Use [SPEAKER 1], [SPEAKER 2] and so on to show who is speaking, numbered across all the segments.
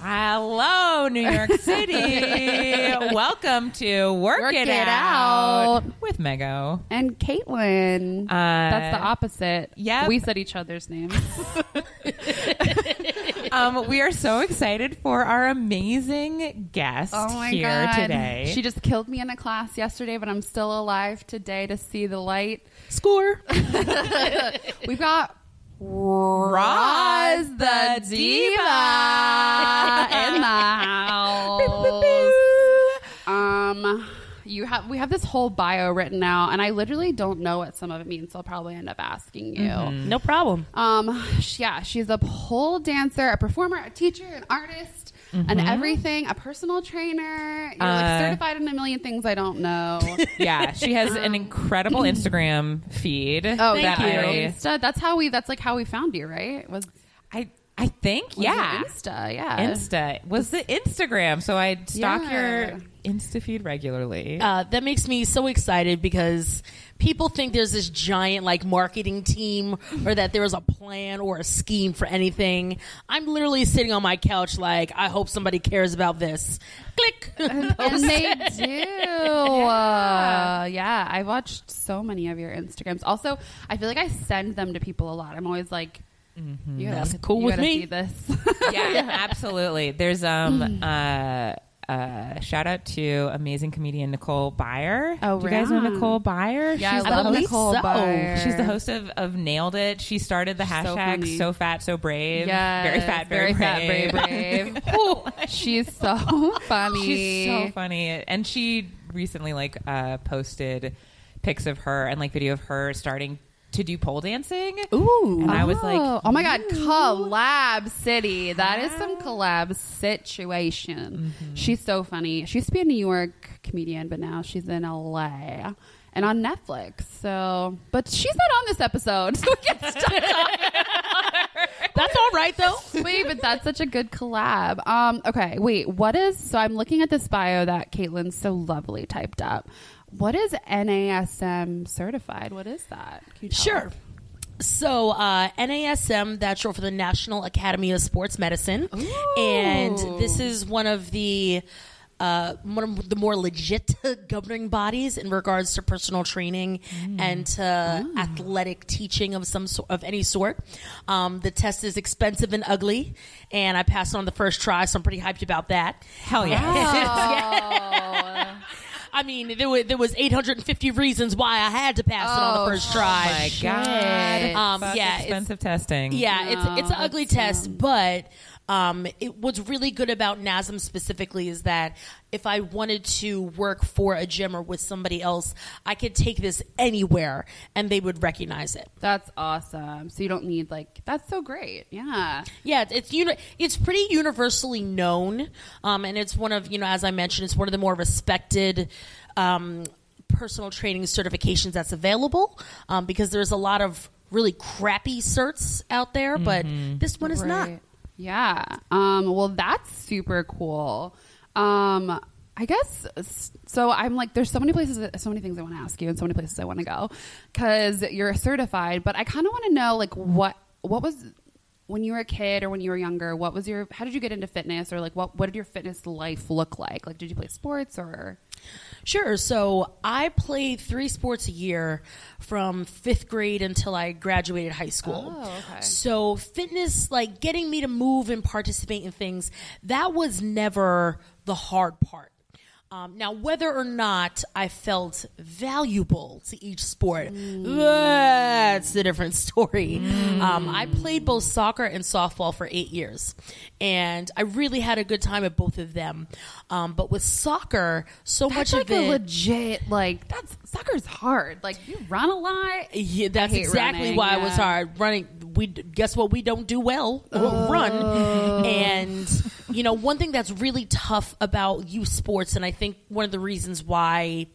[SPEAKER 1] Hello, New York City. Welcome to Work,
[SPEAKER 2] Work
[SPEAKER 1] It,
[SPEAKER 2] It
[SPEAKER 1] Out,
[SPEAKER 2] Out.
[SPEAKER 1] with Mego.
[SPEAKER 2] And Caitlin.
[SPEAKER 1] Uh,
[SPEAKER 2] That's the opposite.
[SPEAKER 1] Yeah,
[SPEAKER 2] We said each other's names.
[SPEAKER 1] Um, we are so excited for our amazing guest
[SPEAKER 2] oh my
[SPEAKER 1] here
[SPEAKER 2] God.
[SPEAKER 1] today.
[SPEAKER 2] She just killed me in a class yesterday, but I'm still alive today to see the light.
[SPEAKER 1] score.
[SPEAKER 2] We've got
[SPEAKER 1] Roz
[SPEAKER 2] the Diva in the house. Um, you have we have this whole bio written out, and I literally don't know what some of it means, so I'll probably end up asking you.
[SPEAKER 3] No problem.
[SPEAKER 2] Um, sh- yeah, she's a pole dancer, a performer, a teacher, an artist, and everything. A personal trainer. You're like
[SPEAKER 1] Uh,
[SPEAKER 2] certified in a million things I don't know.
[SPEAKER 1] yeah, she has an incredible Instagram feed.
[SPEAKER 2] Oh,
[SPEAKER 1] that
[SPEAKER 2] thank you.
[SPEAKER 1] I,
[SPEAKER 2] Insta. That's how we. That's like how we found you, right? Was,
[SPEAKER 1] I, I think,
[SPEAKER 2] was
[SPEAKER 1] yeah.
[SPEAKER 2] Insta. Yeah.
[SPEAKER 1] Insta was the Instagram, so I stalk
[SPEAKER 2] Yeah.
[SPEAKER 1] your Insta feed regularly.
[SPEAKER 3] Uh, that makes me so excited because people think there's this giant like marketing team or that there is a plan or a scheme for anything. I'm literally sitting on my couch like, I hope somebody cares about this. Click.
[SPEAKER 2] and they do. Yeah. Uh, yeah, I watched so many of your Instagrams. Also, I feel like I send them to people a lot. I'm always like, you gotta,
[SPEAKER 3] That's cool
[SPEAKER 2] you
[SPEAKER 3] with me.
[SPEAKER 2] See this.
[SPEAKER 1] yeah, absolutely. There's um uh uh shout out to amazing comedian Nicole Byer.
[SPEAKER 2] Oh,
[SPEAKER 1] Do you guys know
[SPEAKER 2] right.
[SPEAKER 1] Nicole Byer?
[SPEAKER 2] Yeah,
[SPEAKER 1] She's
[SPEAKER 2] I
[SPEAKER 1] the
[SPEAKER 2] love
[SPEAKER 1] host-
[SPEAKER 2] Nicole
[SPEAKER 3] so.
[SPEAKER 2] Byer.
[SPEAKER 1] She's the host of, of Nailed It. She started the
[SPEAKER 2] so
[SPEAKER 1] hashtag
[SPEAKER 2] funny.
[SPEAKER 1] so, fat so brave.
[SPEAKER 2] Yes,
[SPEAKER 1] very fat, very,
[SPEAKER 2] fat,
[SPEAKER 1] brave.
[SPEAKER 2] very brave. Ooh, she's so funny.
[SPEAKER 1] She's so funny, and she recently like uh, posted pics of her and like video of her starting to do pole dancing.
[SPEAKER 3] Ooh.
[SPEAKER 1] and I was like,
[SPEAKER 2] Oh, oh my god, collab city. That is some collab situation.
[SPEAKER 1] Mm-hmm.
[SPEAKER 2] She's so funny. She used to be a New York comedian, but now she's in LA and on Netflix. So, but she's not on this episode. So we can stop talking about her.
[SPEAKER 3] That's all right though.
[SPEAKER 2] Wait, but that's such a good collab. Um, okay, wait, what is so I'm looking at this bio that Caitlin so lovely typed up. What is NASM certified? What is that? Can you tell
[SPEAKER 3] Sure.
[SPEAKER 2] us?
[SPEAKER 3] So uh, NASM, that's short for the National Academy of Sports Medicine, and this is one of the uh, one of the more legit governing bodies in regards to personal training and to athletic teaching of some sort of any sort. Um, the test is expensive and ugly, and I passed on the first try, so I'm pretty hyped about that.
[SPEAKER 1] hell yeah.
[SPEAKER 3] I mean, there was, there was 850 reasons why I had to pass it on
[SPEAKER 2] Oh,
[SPEAKER 3] the first try.
[SPEAKER 1] Oh my God.
[SPEAKER 3] Um,
[SPEAKER 1] Fuck
[SPEAKER 3] yeah, it's-
[SPEAKER 1] expensive testing.
[SPEAKER 3] Yeah,
[SPEAKER 2] No,
[SPEAKER 3] it's it's an ugly
[SPEAKER 2] that's,
[SPEAKER 3] test, but um, it, what's really good about NASM specifically is that if I wanted to work for a gym or with somebody else, I could take this anywhere and they would recognize it.
[SPEAKER 2] That's awesome. So you don't need like that's so great. Yeah.
[SPEAKER 3] Yeah, it's it's, uni- it's pretty universally known, um, and it's one of you know as I mentioned, it's one of the more respected. Um, personal training certifications that's available um, because there's a lot of really crappy certs out there but this one is not
[SPEAKER 2] Right. Yeah. Um, well, that's super cool. Um, I guess so. I'm like, there's so many places, so many things I want to ask you, and so many places I want to go because you're certified. But I kind of want to know, like, what what was when you were a kid or when you were younger? What was your? How did you get into fitness, or like, what what did your fitness life look like? Like, did you play sports or?
[SPEAKER 3] Sure. So I played three sports a year from fifth grade until I graduated high school.
[SPEAKER 2] Oh, okay.
[SPEAKER 3] So fitness, like getting me to move and participate in things, that was never the hard part. Um, now, whether or not I felt valuable to each sport, that's a different story. Um, I played both soccer and softball for eight years, and I really had a good time at both of them. Um, but with soccer, so
[SPEAKER 2] That's
[SPEAKER 3] much
[SPEAKER 2] like
[SPEAKER 3] of
[SPEAKER 2] a
[SPEAKER 3] it.
[SPEAKER 2] legit like that's soccer's hard. Like you run a lot.
[SPEAKER 3] Yeah, that's exactly
[SPEAKER 2] running,
[SPEAKER 3] why it was hard. Running, we guess what we don't do well, run. And you know, one thing that's really tough about youth sports, and I think one of the reasons why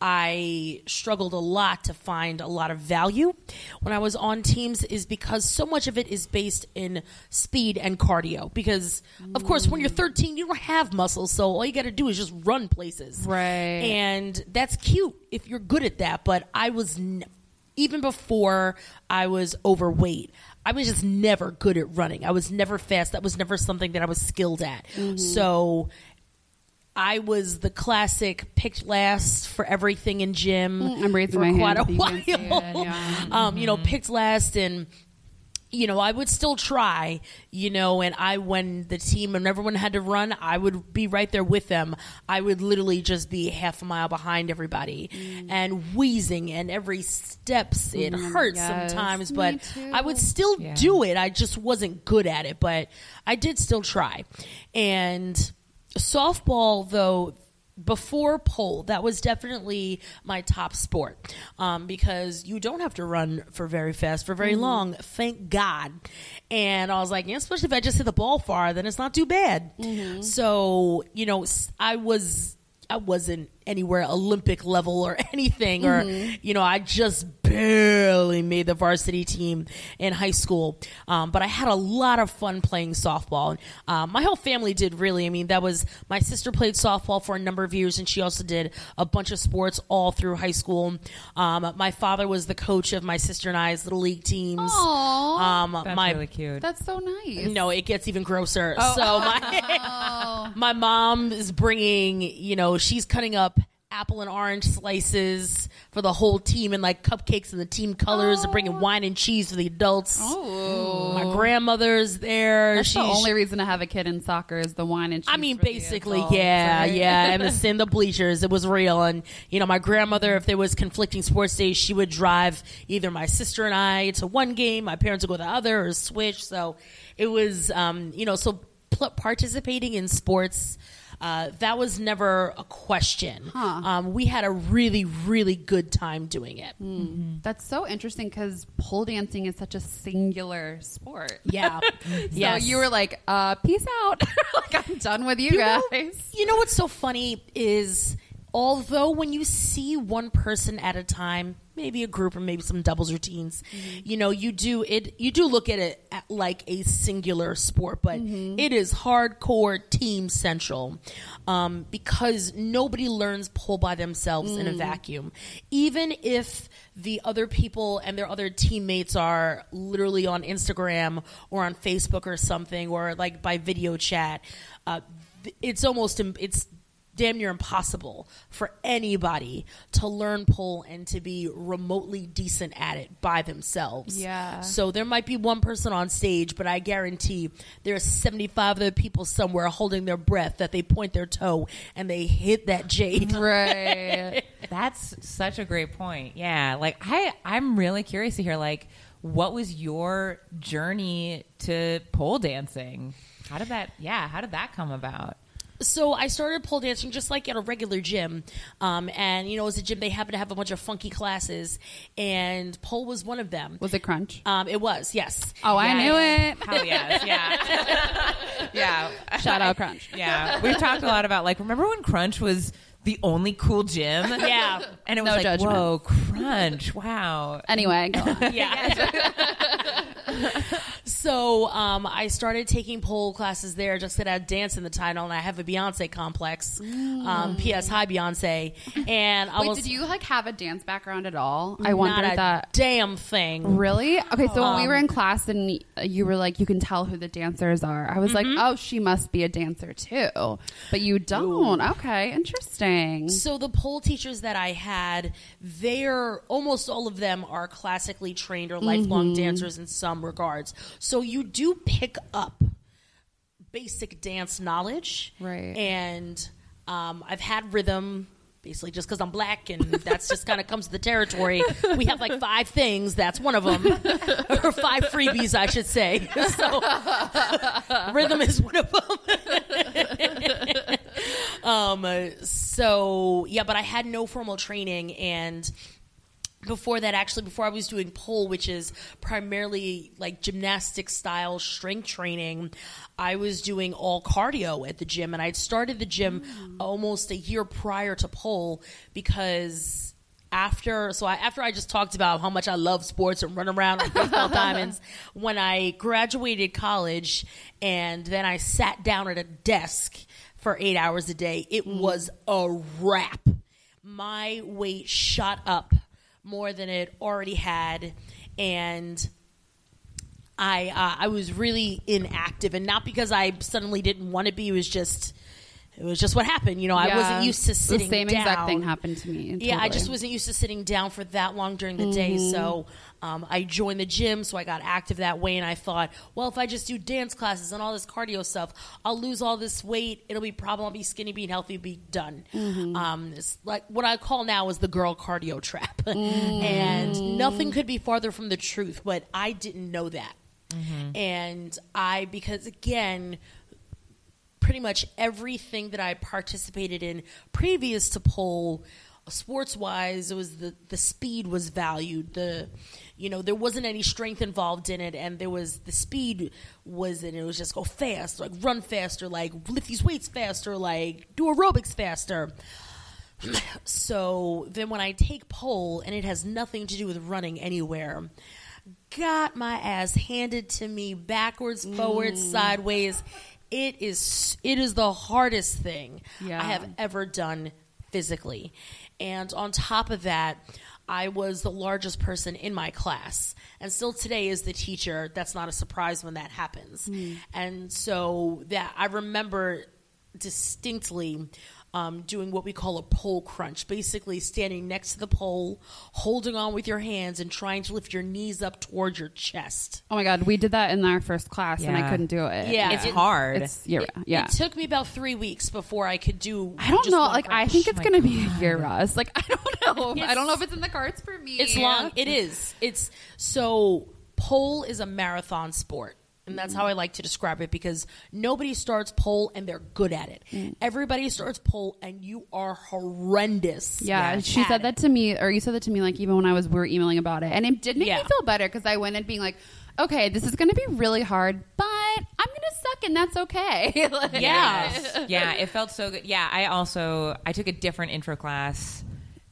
[SPEAKER 3] I struggled a lot to find a lot of value when I was on teams is because so much of it is based in speed and cardio. Because of course, when you're mm. 13, you don't have muscles, so all you got to do is just run places,
[SPEAKER 2] Right.
[SPEAKER 3] And that's cute if you're good at that. But I was. N- even before I was overweight, I was just never good at running. I was never fast. That was never something that I was skilled at. So I was the classic picked last for everything in gym.
[SPEAKER 2] Mm, I'm raising
[SPEAKER 3] for
[SPEAKER 2] my
[SPEAKER 3] quite
[SPEAKER 2] hand
[SPEAKER 3] a while.
[SPEAKER 2] you can see it, yeah.
[SPEAKER 3] um, you know, picked last and you know, I would still try, you know, and I, when the team and everyone had to run, I would be right there with them. I would literally just be half a mile behind everybody
[SPEAKER 2] Mm.
[SPEAKER 3] and wheezing, and every steps, it hurts
[SPEAKER 2] yes.
[SPEAKER 3] sometimes,
[SPEAKER 2] Me
[SPEAKER 3] but
[SPEAKER 2] too.
[SPEAKER 3] I would still
[SPEAKER 1] Yeah.
[SPEAKER 3] do it. I just wasn't good at it, but I did still try. And softball, though, before pole, that was definitely my top sport um, because you don't have to run for very fast for very long. Thank God. And I was like, yeah, especially if I just hit the ball far, then it's not too bad. So you know, I was. I wasn't anywhere Olympic level or anything, or you know, I just barely made the varsity team in high school. Um, but I had a lot of fun playing softball. Um, my whole family did really. I mean, that was my sister played softball for a number of years, and she also did a bunch of sports all through high school. Um, my father was the coach of my sister and I's little league teams.
[SPEAKER 2] Aw.
[SPEAKER 3] Um,
[SPEAKER 1] That's
[SPEAKER 3] my
[SPEAKER 1] really cute.
[SPEAKER 2] That's so nice.
[SPEAKER 3] no, it gets even grosser. So my my mom is bringing, you know, she's cutting up apple and orange slices for the whole team and like cupcakes in the team colors and bringing wine and cheese for the adults.
[SPEAKER 2] Oh.
[SPEAKER 3] My grandmother's there.
[SPEAKER 2] That's the only reason to have a kid in soccer is the wine and cheese.
[SPEAKER 3] I mean, basically,
[SPEAKER 2] adults,
[SPEAKER 3] yeah,
[SPEAKER 2] right?
[SPEAKER 3] yeah. And the sin, the bleachers, it was real. And you know, my grandmother, if there was conflicting sports days, she would drive either my sister and I to one game, my parents would go to the other, or switch. So it was, um, you know, so pl- participating in sports. Uh, that was never a question. Um, we had a really, really good time doing it.
[SPEAKER 2] That's so interesting because pole dancing is such a singular sport.
[SPEAKER 3] Yeah.
[SPEAKER 2] So
[SPEAKER 3] yes.
[SPEAKER 2] you were like, uh, peace out. like, I'm done with you,
[SPEAKER 3] You know-
[SPEAKER 2] guys.
[SPEAKER 3] you know what's so funny is although when you see one person at a time, maybe a group or maybe some doubles or teams, you know, you do it you do look at it at like a singular sport, but it is hardcore team central. Um, because nobody learns pole by themselves in a vacuum. Even if the other people and their other teammates are literally on Instagram or on Facebook or something or like by video chat, uh, it's almost it's damn near impossible for anybody to learn pole and to be remotely decent at it by themselves.
[SPEAKER 2] Yeah.
[SPEAKER 3] So there might be one person on stage, but I guarantee there are 75 other people somewhere holding their breath that they point their toe and they hit that jade.
[SPEAKER 2] Right.
[SPEAKER 1] That's such a great point. Yeah, like I I'm really curious to hear like what was your journey to pole dancing? How did that yeah, how did that come about?
[SPEAKER 3] So I started pole dancing just like at a regular gym, um, and you know, as a gym, they happen to have a bunch of funky classes, and pole was one of them.
[SPEAKER 2] Was it crunch?
[SPEAKER 3] Um, it was yes.
[SPEAKER 2] Oh, I knew it.
[SPEAKER 1] Hell yes, yeah. yeah.
[SPEAKER 2] Shout out crunch.
[SPEAKER 1] Yeah. We've talked a lot about like remember when Crunch was the only cool gym?
[SPEAKER 3] Yeah.
[SPEAKER 1] And it was
[SPEAKER 2] No
[SPEAKER 1] like,
[SPEAKER 2] judgment.
[SPEAKER 1] whoa, Crunch, wow.
[SPEAKER 2] Anyway, go on.
[SPEAKER 3] Yeah. So um, I started taking pole classes there just that had dance in the title, and I have a Beyonce complex. Um, P.S. Hi Beyonce, and I
[SPEAKER 2] Wait,
[SPEAKER 3] was
[SPEAKER 2] did you like have a dance background at all? I wondered
[SPEAKER 3] not a
[SPEAKER 2] that.
[SPEAKER 3] damn thing.
[SPEAKER 2] Really? Okay, so when we
[SPEAKER 3] Um,
[SPEAKER 2] were in class and you were like, you can tell who the dancers are. I was like, oh, she must be a dancer too. But you don't. Okay, interesting.
[SPEAKER 3] So the pole teachers that I had, they're almost all of them are classically trained or lifelong
[SPEAKER 2] Mm-hmm.
[SPEAKER 3] dancers in some regards. So you do pick up basic dance knowledge,
[SPEAKER 2] Right.
[SPEAKER 3] And Um, I've had rhythm. Basically, just because I'm black and that's just kind of comes to the territory. We have like five things. That's one of them, or five freebies, I should say. So, rhythm is one of them. um, so yeah, but I had no formal training and before that actually before i was doing pole which is primarily like gymnastic style strength training i was doing all cardio at the gym. And i'd started the gym mm. almost a year prior to pole because after so I, after I just talked about how much I love sports and run around on baseball diamonds, when I graduated college and then I sat down at a desk for eight hours a day, it mm. was a wrap. My weight shot up more than it already had, and I uh, I was really inactive, and not because I suddenly didn't want to be. It was just it was just what happened. You know, I wasn't used to sitting. Down.
[SPEAKER 2] The same
[SPEAKER 3] down.
[SPEAKER 2] exact thing happened to me.
[SPEAKER 3] Yeah, I just wasn't used to sitting down for that long during the day.
[SPEAKER 2] Mm-hmm.
[SPEAKER 3] So um, I joined the gym, so I got active that way. And I thought, well, if I just do dance classes and all this cardio stuff, I'll lose all this weight. It'll be problem. I'll be skinny, be healthy, be done.
[SPEAKER 2] Mm-hmm.
[SPEAKER 3] Um, it's like what I call now is the girl cardio trap,
[SPEAKER 2] Mm.
[SPEAKER 3] and nothing could be farther from the truth. But I didn't know that,
[SPEAKER 2] Mm-hmm.
[SPEAKER 3] and I because again pretty much everything that I participated in previous to pole, sports wise, it was the the speed was valued. The you know there wasn't any strength involved in it, and there was the speed was in it. It was just go fast, like run faster, like lift these weights faster, like do aerobics faster. So then when I take pole and it has nothing to do with running anywhere, got my ass handed to me backwards, forwards, mm. sideways. It is it is the hardest thing
[SPEAKER 2] Yeah.
[SPEAKER 3] I have ever done physically. And on top of that, I was the largest person in my class. And still today is the teacher. That's not a surprise when that happens. Hmm. And so that I remember distinctly um, doing what we call a pole crunch, basically standing next to the pole, holding on with your hands, and trying to lift your knees up towards your chest.
[SPEAKER 2] Oh my god, we did that in our first class, and I couldn't do it.
[SPEAKER 3] Yeah,
[SPEAKER 1] It's
[SPEAKER 3] it-
[SPEAKER 1] hard.
[SPEAKER 2] It's yeah, yeah.
[SPEAKER 3] It took me about three weeks before I could do.
[SPEAKER 2] I don't
[SPEAKER 3] just
[SPEAKER 2] know.
[SPEAKER 3] one
[SPEAKER 2] Like, I think it's
[SPEAKER 1] my
[SPEAKER 2] gonna be a year, Russ. Like, I don't know.
[SPEAKER 3] It's-
[SPEAKER 2] I don't know if it's in the cards for me.
[SPEAKER 3] It's long. It is. It's so pole is a marathon sport. And that's how I like to describe it because nobody starts pole and they're good at it.
[SPEAKER 2] Mm.
[SPEAKER 3] Everybody starts pole and you are horrendous.
[SPEAKER 2] Yeah, she said
[SPEAKER 3] it.
[SPEAKER 2] that to me, or you said that to me, like even when I was we were emailing about it, and it did make
[SPEAKER 3] Yeah.
[SPEAKER 2] me feel better because I went in being like, okay, this is going to be really hard, but I'm going to suck, and that's okay. Like-
[SPEAKER 3] Yeah.
[SPEAKER 1] yeah, it felt so good. Yeah, I also I took a different intro class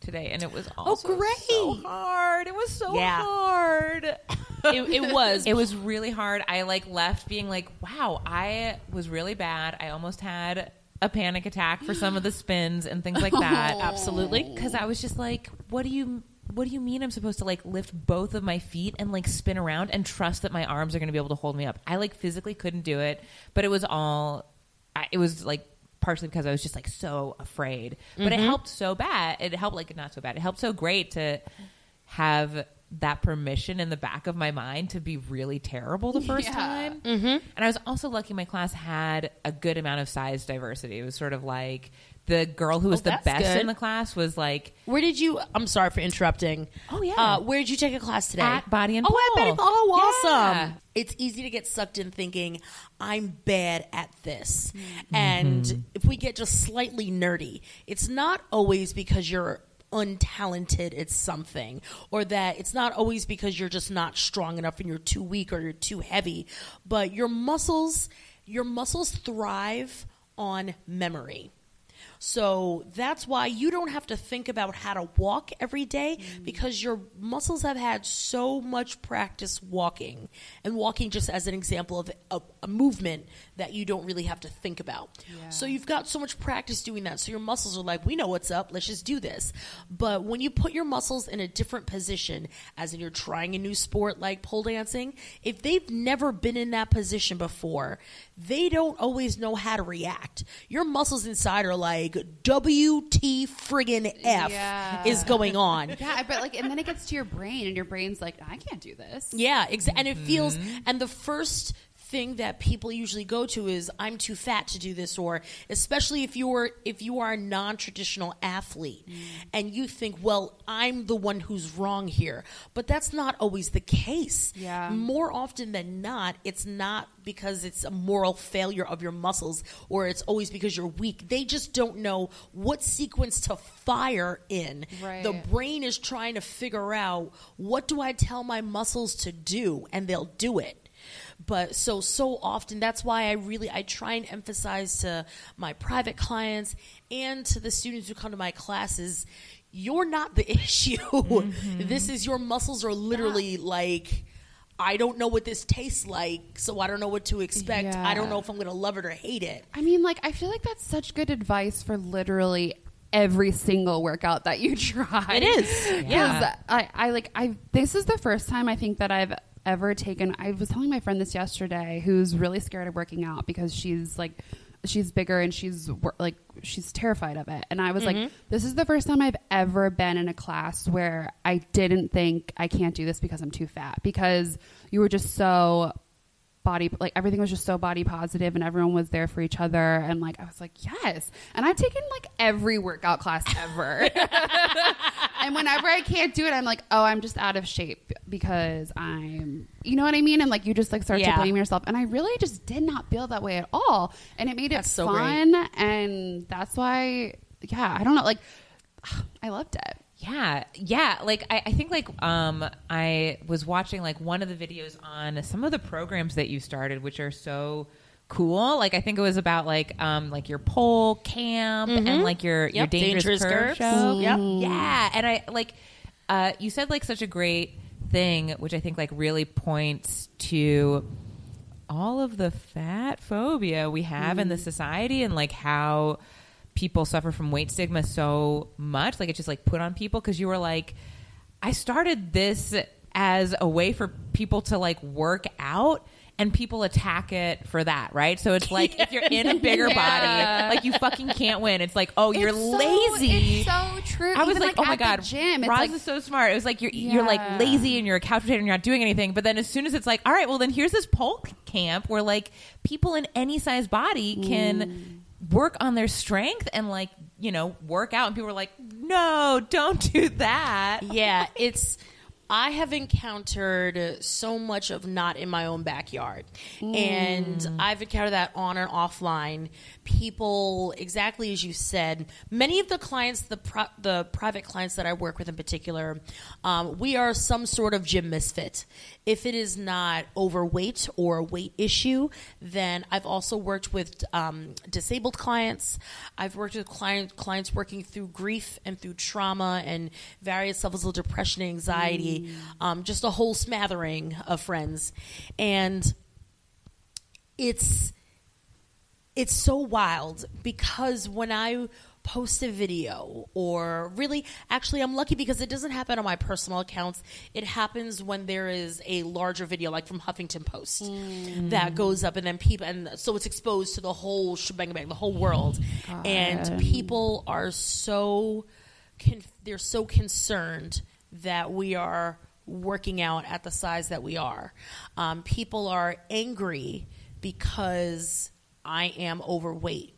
[SPEAKER 1] today, and it was oh, also
[SPEAKER 3] Oh, great.
[SPEAKER 1] so hard. It was so
[SPEAKER 3] Yeah.
[SPEAKER 1] hard.
[SPEAKER 3] It, it was.
[SPEAKER 1] It was really hard. I like left being like, wow, I was really bad. I almost had a panic attack for some of the spins and things like that.
[SPEAKER 3] Absolutely.
[SPEAKER 1] Because I was just like, what do you what do you mean I'm supposed to like lift both of my feet and like spin around and trust that my arms are going to be able to hold me up? I like physically couldn't do it, but it was all I, it was like partially because I was just like so afraid. But it helped so bad. It helped like not so bad. It helped so great to have that permission in the back of my mind to be really terrible the first
[SPEAKER 2] Yeah.
[SPEAKER 1] time. Mm-hmm. And I was also lucky my class had a good amount of size diversity. It was sort of like the girl who was
[SPEAKER 3] Oh,
[SPEAKER 1] the best
[SPEAKER 3] good.
[SPEAKER 1] in the class was like
[SPEAKER 3] Where did you? I'm sorry for interrupting.
[SPEAKER 1] Oh, yeah.
[SPEAKER 3] Uh, where did you take a class today?
[SPEAKER 1] At Body and
[SPEAKER 3] Oh, at. Body. Oh, awesome.
[SPEAKER 1] Yeah.
[SPEAKER 3] It's easy to get sucked in thinking I'm bad at this,
[SPEAKER 1] Mm-hmm.
[SPEAKER 3] and if we get just slightly nerdy, it's not always because you're untalented at something or that it's not always because you're just not strong enough and you're too weak or you're too heavy but your muscles your muscles thrive on memory so that's why you don't have to think about how to walk every day mm. because your muscles have had so much practice walking. And walking, just as an example of a, a movement that you don't really have to think about. So you've got so much practice doing that. So your muscles are like, we know what's up, let's just do this. But when you put your muscles in a different position, as in you're trying a new sport like pole dancing, if they've never been in that position before, they don't always know how to react. Your muscles inside are like, WT friggin' F
[SPEAKER 2] Yeah.
[SPEAKER 3] is going on.
[SPEAKER 2] Yeah, but like, and then it gets to your brain, and your brain's like, I can't do this.
[SPEAKER 3] Yeah, exa- and it feels, mm-hmm. and the first thing that people usually go to is I'm too fat to do this or especially if you're if you are a non-traditional athlete mm. and you think well I'm the one who's wrong here. But that's not always the case.
[SPEAKER 2] Yeah.
[SPEAKER 3] more often than not it's not because it's a moral failure of your muscles or it's always because you're weak. They just don't know what sequence to fire in.
[SPEAKER 2] Right.
[SPEAKER 3] the brain is trying to figure out what do I tell my muscles to do? And they'll do it but so so often that's why I really I try and emphasize to my private clients and to the students who come to my classes you're not the issue mm-hmm. this is your muscles are literally like I don't know what this tastes like, so I don't know what to expect. I don't know if I'm going to love it or hate it.
[SPEAKER 2] I mean, like, I feel like that's such good advice for literally every single workout that you try.
[SPEAKER 3] It is.
[SPEAKER 1] Yeah.
[SPEAKER 2] I, I like, I, this is the first time I think that I've ever taken, I was telling my friend this yesterday who's really scared of working out because she's like, she's bigger and she's like, she's terrified of it. And I was like, mm-hmm. this is the first time I've ever been in a class where I didn't think I can't do this because I'm too fat because you were just so body like everything was just so body positive and everyone was there for each other. And like I was like yes. And I've taken like every workout class ever. And whenever I can't do it I'm like oh I'm just out of shape because I'm you know what I mean? And like you just like start
[SPEAKER 3] Yeah.
[SPEAKER 2] to blame yourself. And I really just did not feel that way at all. And it made it
[SPEAKER 3] so
[SPEAKER 2] fun. And that's why yeah I don't know like I loved it
[SPEAKER 1] Yeah, yeah. Like I, I think like um I was watching like one of the videos on some of the programs that you started, which are so cool. Like I think it was about like um like your pole camp and like your your
[SPEAKER 3] Yep,
[SPEAKER 1] dangerous,
[SPEAKER 3] Dangerous
[SPEAKER 1] curve
[SPEAKER 3] Curves.
[SPEAKER 1] show.
[SPEAKER 3] Yep.
[SPEAKER 1] Yeah, and I like uh you said like such a great thing, which I think like really points to all of the fat phobia we have in the society and like how people suffer from weight stigma so much like it's just like put on people because you were like i started this as a way for people to like work out and people attack it for that right so it's like if you're in a bigger body like you fucking can't win it's like oh you're
[SPEAKER 2] It's so-
[SPEAKER 1] lazy
[SPEAKER 2] it's so true.
[SPEAKER 1] I was like,
[SPEAKER 2] like,
[SPEAKER 1] oh my god,
[SPEAKER 2] gym, it's
[SPEAKER 1] Roz
[SPEAKER 2] like-
[SPEAKER 1] is so smart. It was like you're you're like lazy and you're a couch potato and you're not doing anything. But then as soon as it's like, all right, well then here's this pole camp where like people in any size body can mm. Work on their strength and like you know work out, and people are like, no, don't do that.
[SPEAKER 3] yeah, it's. I have encountered so much of not in my own backyard. Mm. And I've encountered that on and offline. People, exactly as you said, many of the clients, the pro- the private clients that I work with in particular, um, we are some sort of gym misfit. If it is not overweight or a weight issue, then I've also worked with um, disabled clients. I've worked with client, clients working through grief and through trauma and various levels of depression and anxiety, um, just a whole smattering of friends. And it's it's so wild because when I post a video or really actually I'm lucky because it doesn't happen on my personal accounts. It happens when there is a larger video like from Huffington Post that goes up and then people and so it's exposed to the whole shebang bang, the whole world. And people are so conf- they're so concerned that we are working out at the size that we are. Um, people are angry because I am overweight.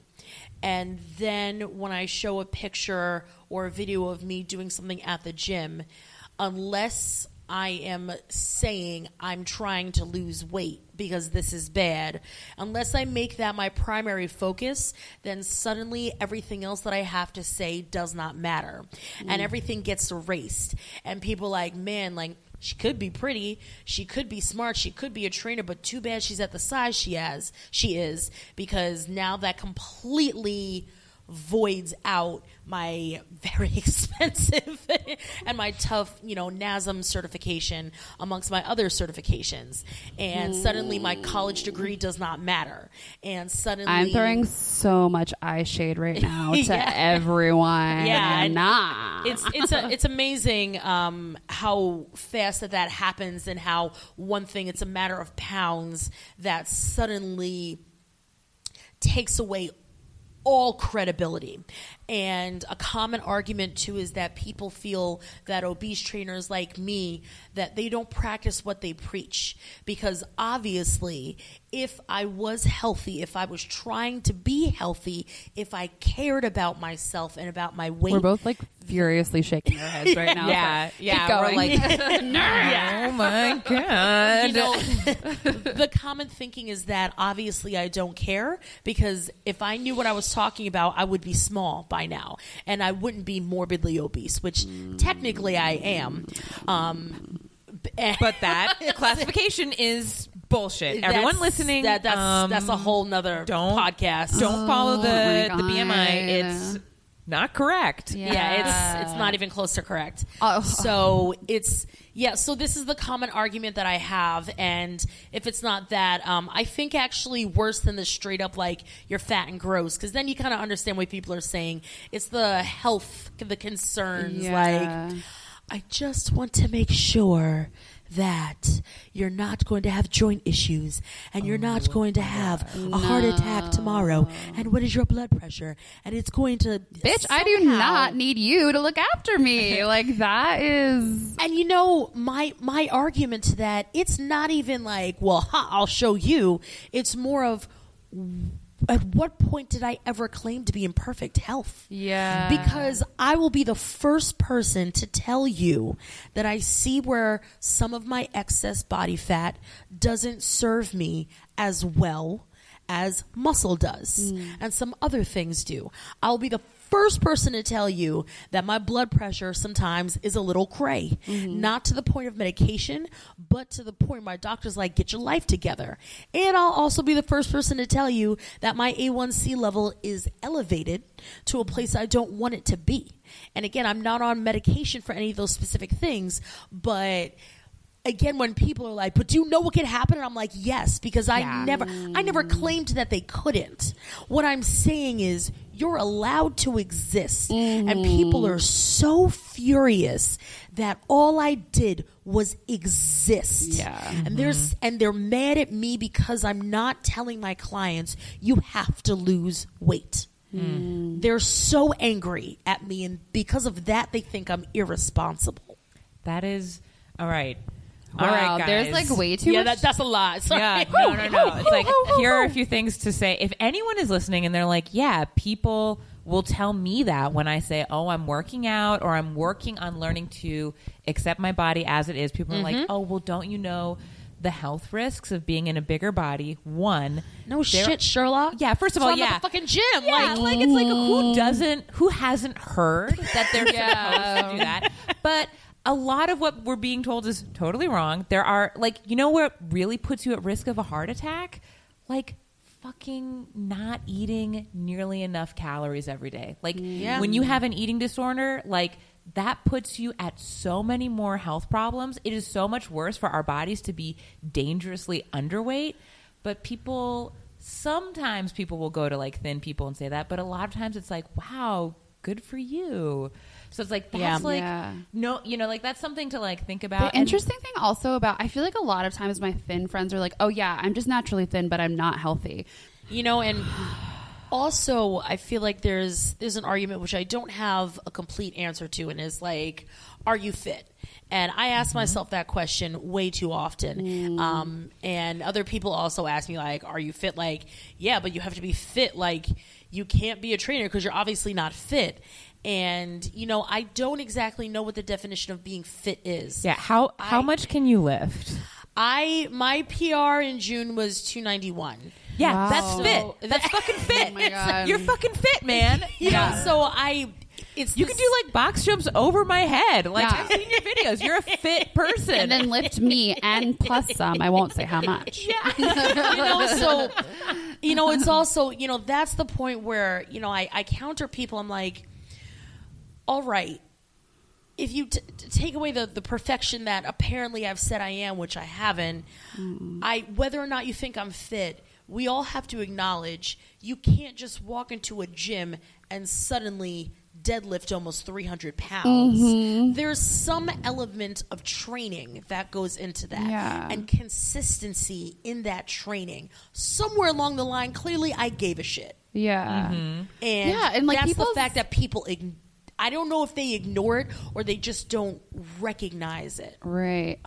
[SPEAKER 3] And then when I show a picture or a video of me doing something at the gym, unless I am saying I'm trying to lose weight because this is bad, unless I make that my primary focus, then suddenly everything else that I have to say does not matter. And mm. everything gets erased. And people like, man, like, she could be pretty, she could be smart, she could be a trainer, but too bad she's at the size she has she is because now that completely voids out my very expensive and my tough, you know, NASM certification amongst my other certifications. And suddenly my college degree does not matter. And suddenly
[SPEAKER 2] I'm throwing so much eye shade right now to
[SPEAKER 3] Yeah.
[SPEAKER 2] everyone.
[SPEAKER 3] Yeah,
[SPEAKER 2] nah.
[SPEAKER 3] it's it's a, it's amazing um, how fast that that happens and how one thing it's a matter of pounds that suddenly takes away all credibility. And a common argument too is that people feel that obese trainers like me that they don't practice what they preach because obviously if I was healthy, if I was trying to be healthy, if I cared about myself and about my weight.
[SPEAKER 2] We're both like furiously shaking our heads right now.
[SPEAKER 1] Yeah, yeah, we're like, oh my god.
[SPEAKER 3] you know, the common thinking is that obviously I don't care because if I knew what I was talking about, I would be small by now and I wouldn't be morbidly obese, which technically I am. Um,
[SPEAKER 1] but that classification is bullshit. Everyone listening,
[SPEAKER 3] that, that's,
[SPEAKER 1] um,
[SPEAKER 3] that's a whole nother
[SPEAKER 1] don't
[SPEAKER 3] podcast.
[SPEAKER 1] Don't follow the
[SPEAKER 2] my
[SPEAKER 1] the BMI. It's not correct.
[SPEAKER 3] yeah, it's it's not even close to correct.
[SPEAKER 2] Oh.
[SPEAKER 3] So it's yeah. So this is the common argument that I have, and if it's not that, um, I think actually worse than the straight up like you're fat and gross, because then you kind of understand what people are saying. It's the health, the concerns,
[SPEAKER 2] Yeah.
[SPEAKER 3] like I just want to make sure that you're not going to have joint issues and you're not oh, going to have a heart attack tomorrow and what is your blood pressure and it's going to
[SPEAKER 2] Bitch, I do not need you to look after me. like that is
[SPEAKER 3] And you know, my my argument to that, it's not even like, well, ha, I'll show you. It's more of at what point did I ever claim to be in perfect health?
[SPEAKER 2] Yeah.
[SPEAKER 3] Because I will be the first person to tell you that I see where some of my excess body fat doesn't serve me as well as muscle does mm. and some other things do. I'll be the first person to tell you that my blood pressure sometimes is a little cray. Mm-hmm. Not to the point of medication, but to the point my doctor's like, get your life together. And I'll also be the first person to tell you that my A1C level is elevated to a place I don't want it to be. And again, I'm not on medication for any of those specific things, but again when people are like but do you know what could happen and i'm like yes because i
[SPEAKER 1] Yeah.
[SPEAKER 3] never i never mm. claimed that they couldn't what i'm saying is you're allowed to exist. And mm-hmm. people are so furious that all i did was exist.
[SPEAKER 2] Yeah.
[SPEAKER 3] and there's mm-hmm. and they're mad at me because i'm not telling my clients you have to lose weight. Mm. They're so angry at me and because of that they think i'm irresponsible.
[SPEAKER 1] That is all right. All
[SPEAKER 2] wow.
[SPEAKER 1] right, guys.
[SPEAKER 2] There's like way too
[SPEAKER 3] yeah
[SPEAKER 2] much.
[SPEAKER 3] that, that's a lot Sorry.
[SPEAKER 1] Yeah, no, no, no. It's like here are a few things to say. If anyone is listening and they're like, "Yeah, people will tell me that when I say, "Oh, I'm working out or I'm working on learning to accept my body as it is." People are
[SPEAKER 3] Mm-hmm.
[SPEAKER 1] like, "Oh, well, don't you know the health risks of being in a bigger body?" One,
[SPEAKER 3] No shit, Sherlock.
[SPEAKER 1] Yeah, first of
[SPEAKER 3] So
[SPEAKER 1] all,
[SPEAKER 3] I'm at
[SPEAKER 1] yeah.
[SPEAKER 3] the fucking gym.
[SPEAKER 1] Yeah,
[SPEAKER 3] like,
[SPEAKER 1] like, it's like who doesn't, who hasn't heard that they're supposed to do that? But a lot of what we're being told is totally wrong. There are like, you know, what really puts you at risk of a heart attack, like fucking not eating nearly enough calories every day. Like when you have an eating disorder, like that puts you at so many more health problems. It is so much worse for our bodies to be dangerously underweight. But people, sometimes people will go to like thin people and say that, but a lot of times it's like, wow, good for you. So it's like that's
[SPEAKER 3] Yeah.
[SPEAKER 1] like
[SPEAKER 2] Yeah.
[SPEAKER 1] no, you know, like that's something to like think about.
[SPEAKER 2] The interesting thing also about I feel like a lot of times my thin friends are like, "Oh yeah, I'm just naturally thin, but I'm not healthy."
[SPEAKER 3] you know, and also I feel like there's there's an argument which I don't have a complete answer to, and is like, are you fit? And I ask myself that question way too often. Um, and other people also ask me like, "Are you fit?" Like, yeah, but you have to be fit. Like, you can't be a trainer because you're obviously not fit. And you know, I don't exactly know what the definition of being fit is.
[SPEAKER 1] yeah, how how
[SPEAKER 3] I-
[SPEAKER 1] much can you lift?
[SPEAKER 3] I my PR in June was 291.
[SPEAKER 1] Yeah,
[SPEAKER 2] Wow.
[SPEAKER 1] that's fit. That's fucking fit.
[SPEAKER 2] Oh my God.
[SPEAKER 1] You're fucking fit, man.
[SPEAKER 3] You know, so I it's
[SPEAKER 1] You
[SPEAKER 3] this-
[SPEAKER 1] can do like box jumps over my head. Like
[SPEAKER 2] Yeah.
[SPEAKER 1] I've seen your videos. You're a fit person.
[SPEAKER 2] And then lift me and plus some. I won't say how much.
[SPEAKER 3] you know, so you know, it's also you know that's the point where you know I, I counter people. I'm like, all right, if you t- t- take away the the perfection that apparently I've said I am, which I haven't, I whether or not you think I'm fit, we all have to acknowledge you can't just walk into a gym and suddenly deadlift almost 300 pounds. Mm-hmm. There's some element of training that goes into that
[SPEAKER 2] Yeah.
[SPEAKER 3] and consistency in that training. Somewhere along the line, clearly I gave a shit.
[SPEAKER 2] Yeah. Mm-hmm.
[SPEAKER 3] And
[SPEAKER 2] Yeah, and, like,
[SPEAKER 3] that's the fact that people ign- I don't know if they ignore it or they just don't recognize it.
[SPEAKER 2] Right.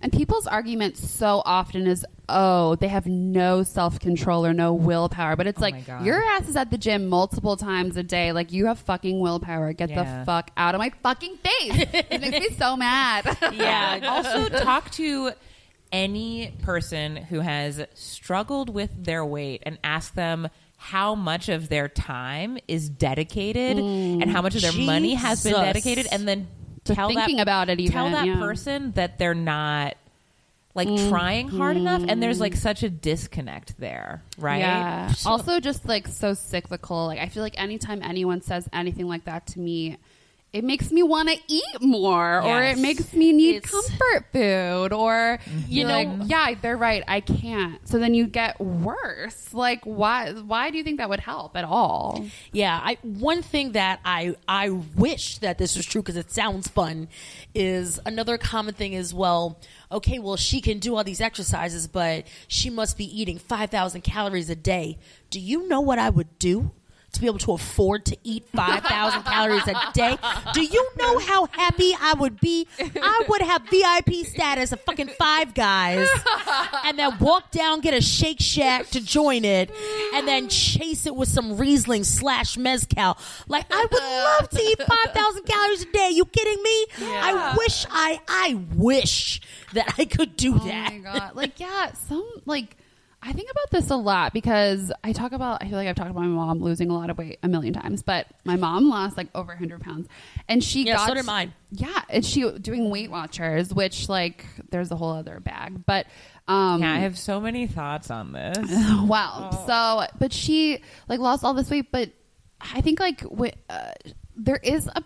[SPEAKER 2] And people's argument so often is, oh, they have no self control or no willpower. But it's oh
[SPEAKER 1] my
[SPEAKER 2] like, your ass is at the gym multiple times a day. Like, you have fucking willpower. Get
[SPEAKER 1] Yeah.
[SPEAKER 2] the fuck out of my fucking face. it makes me so mad.
[SPEAKER 1] Yeah. also, talk to any person who has struggled with their weight and ask them how much of their time is dedicated and how much of their money has been dedicated, and then
[SPEAKER 2] To
[SPEAKER 1] tell
[SPEAKER 2] thinking
[SPEAKER 1] that,
[SPEAKER 2] about it even, Tell
[SPEAKER 1] that
[SPEAKER 2] yeah.
[SPEAKER 1] person that they're not like trying hard enough, and there's like such a disconnect there, right?
[SPEAKER 2] Yeah. Also, just like so cyclical. Like I feel like anytime anyone says anything like that to me, it makes me want to eat more, or it makes me need
[SPEAKER 3] It's-
[SPEAKER 2] comfort food, or
[SPEAKER 3] You
[SPEAKER 2] you know,
[SPEAKER 3] know-
[SPEAKER 2] yeah, they're right. I can't. So then you get worse. Like why? Why do you think that would help at all?
[SPEAKER 3] Yeah, I one thing that I I wish that this was true because it sounds fun is another common thing is well, okay, well she can do all these exercises, but she must be eating five thousand calories a day. Do you know what I would do? To be able to afford to eat 5,000 calories a day. Do you know how happy I would be? I would have VIP status of fucking five guys and then walk down, get a Shake Shack to join it, and then chase it with some Riesling slash Mezcal. Like, I would love to eat 5,000 calories a day. You kidding me? I wish I, I wish that I could do that.
[SPEAKER 2] Oh my god! Like yeah, some like I think about this a lot because I talk about. I feel like I've talked about my mom losing a lot of weight a million times, but my mom lost like over 100 pounds, and she
[SPEAKER 3] Yeah,
[SPEAKER 2] got
[SPEAKER 3] so did mine.
[SPEAKER 2] Yeah, and she doing Weight Watchers, which like there's a whole other bag, but. Um,
[SPEAKER 1] Yeah, I have so many thoughts on this.
[SPEAKER 2] Wow. So, but she like lost all this weight, but I think like wi- uh, there is a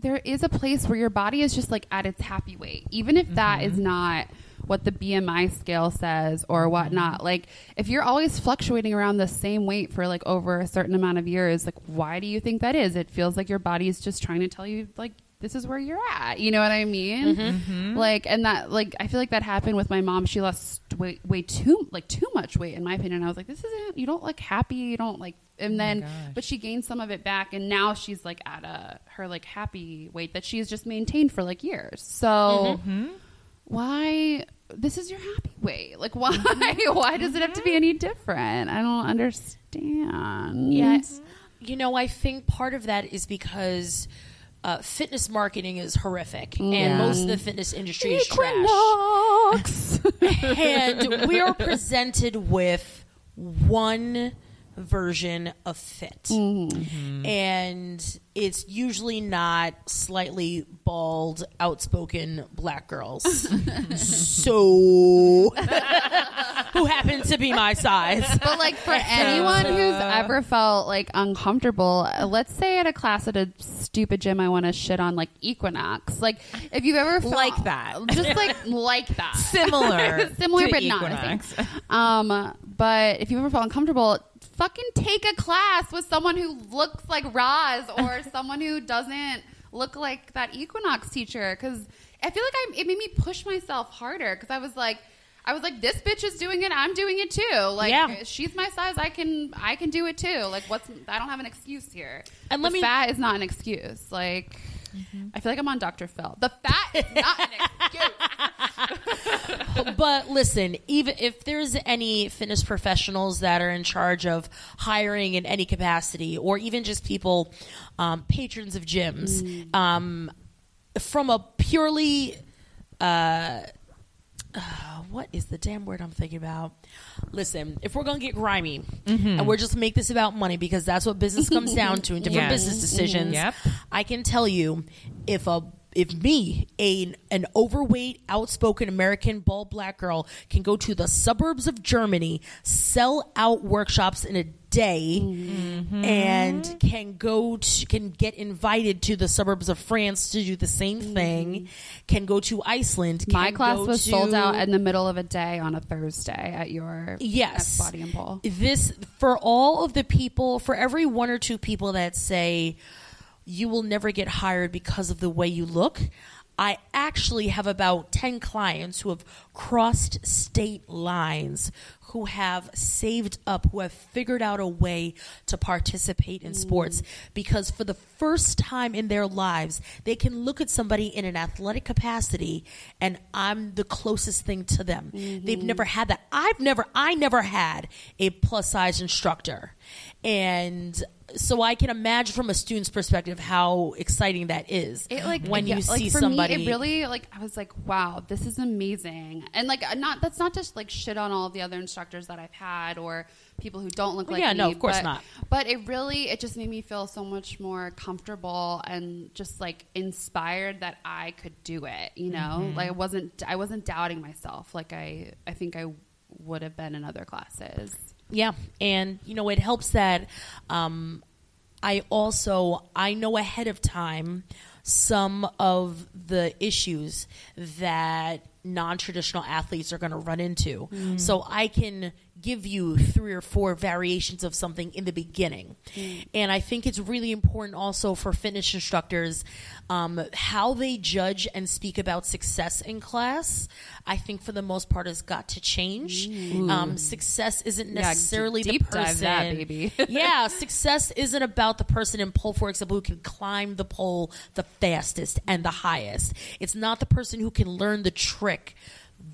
[SPEAKER 2] there is a place where your body is just like at its happy weight, even if that is not what the BMI scale says or whatnot. Mm-hmm. Like, if you're always fluctuating around the same weight for like over a certain amount of years, like, why do you think that is? It feels like your body is just trying to tell you, like, this is where you're at. You know what I mean? Mm-hmm. Mm-hmm. Like, and that, like, I feel like that happened with my mom. She lost way, way too, like, too much weight, in my opinion. I was like, this isn't, you don't look happy. You don't like, and oh then, but she gained some of it back, and now she's like at a, her like happy weight that she's just maintained for like years. So, why this is your happy way. like why why does it have to be any different i don't understand
[SPEAKER 3] Yes. You know, I think part of that is because uh, fitness marketing is horrific, and most of the fitness industry is trash. And we are presented with one version of fit. And it's usually not slightly bald, outspoken black girls. so, who happen to be my size.
[SPEAKER 2] but like for anyone who's ever felt like uncomfortable uh, let's say at a class at a stupid gym i want to shit on like equinox like if you've ever felt,
[SPEAKER 1] Like that.
[SPEAKER 2] just like like that
[SPEAKER 1] Similar,
[SPEAKER 2] similar but
[SPEAKER 1] Equinox.
[SPEAKER 2] not. I think. Um, but if you've ever felt uncomfortable, fucking take a class with someone who looks like Roz or someone who doesn't look like that Equinox teacher. Because I feel like I, it made me push myself harder. Because I was like. I was like, this bitch is doing it. I'm doing it too. Like,
[SPEAKER 3] Yeah.
[SPEAKER 2] she's my size. I can, I can do it too. Like, what's? I don't have an excuse here.
[SPEAKER 3] And
[SPEAKER 2] the
[SPEAKER 3] let me-
[SPEAKER 2] fat is not an excuse. Like, I feel like I'm on Dr. Phil. The fat is not an excuse.
[SPEAKER 3] but listen, even if there's any fitness professionals that are in charge of hiring in any capacity, or even just people, um, patrons of gyms, um, from a purely, uh, uh, what is the damn word I'm thinking about? Listen, if we're gonna get grimy and we're just make this about money because that's what business comes down to and different
[SPEAKER 1] Yes.
[SPEAKER 3] business decisions,
[SPEAKER 1] Yep.
[SPEAKER 3] I can tell you if a if me, a an overweight, outspoken American bald black girl can go to the suburbs of Germany, sell out workshops in a day, mm-hmm. and can go to, can get invited to the suburbs of France to do the same mm-hmm. thing, can go to Iceland.
[SPEAKER 2] My class was
[SPEAKER 3] to-
[SPEAKER 2] sold out in the middle of a day on a Thursday at your
[SPEAKER 3] Yes.
[SPEAKER 2] at Body and Pole.
[SPEAKER 3] This for all of the people, for every one or two people that say you will never get hired because of the way you look. I actually have about 10 clients who have crossed state lines, who have saved up, who have figured out a way to participate in sports mm. because for the first time in their lives, they can look at somebody in an athletic capacity and I'm the closest thing to them. Mm-hmm. They've never had that. I've never, I never had a plus size instructor. And so I can imagine from a student's perspective how exciting that is.
[SPEAKER 2] it like
[SPEAKER 3] when
[SPEAKER 2] yeah,
[SPEAKER 3] you
[SPEAKER 2] like,
[SPEAKER 3] see
[SPEAKER 2] for
[SPEAKER 3] somebody
[SPEAKER 2] me, it really like I was like, wow, this is amazing, and like uh, not that's not just like shit on all the other instructors that I've had or people who don't look like
[SPEAKER 3] yeah,
[SPEAKER 2] me.
[SPEAKER 3] no, of course
[SPEAKER 2] but,
[SPEAKER 3] not.
[SPEAKER 2] But it really it just made me feel so much more comfortable and just like inspired that I could do it. You know,
[SPEAKER 3] Mm-hmm.
[SPEAKER 2] like I wasn't I wasn't doubting myself like I I think I would have been in other classes.
[SPEAKER 3] Yeah, and you know it helps that um, I also I know ahead of time some of the issues that non-traditional athletes are going to run into. So I can give you three or four variations of something in the beginning. And I think it's really important also for fitness instructors um, how they judge and speak about success in class. I think for the most part has got to change. Um, success isn't
[SPEAKER 2] Yeah,
[SPEAKER 3] necessarily
[SPEAKER 2] deep
[SPEAKER 3] the person.
[SPEAKER 2] that, baby.
[SPEAKER 3] yeah, success isn't about the person in pole, for example, who can climb the pole the fastest and the highest. It's not the person who can learn the trick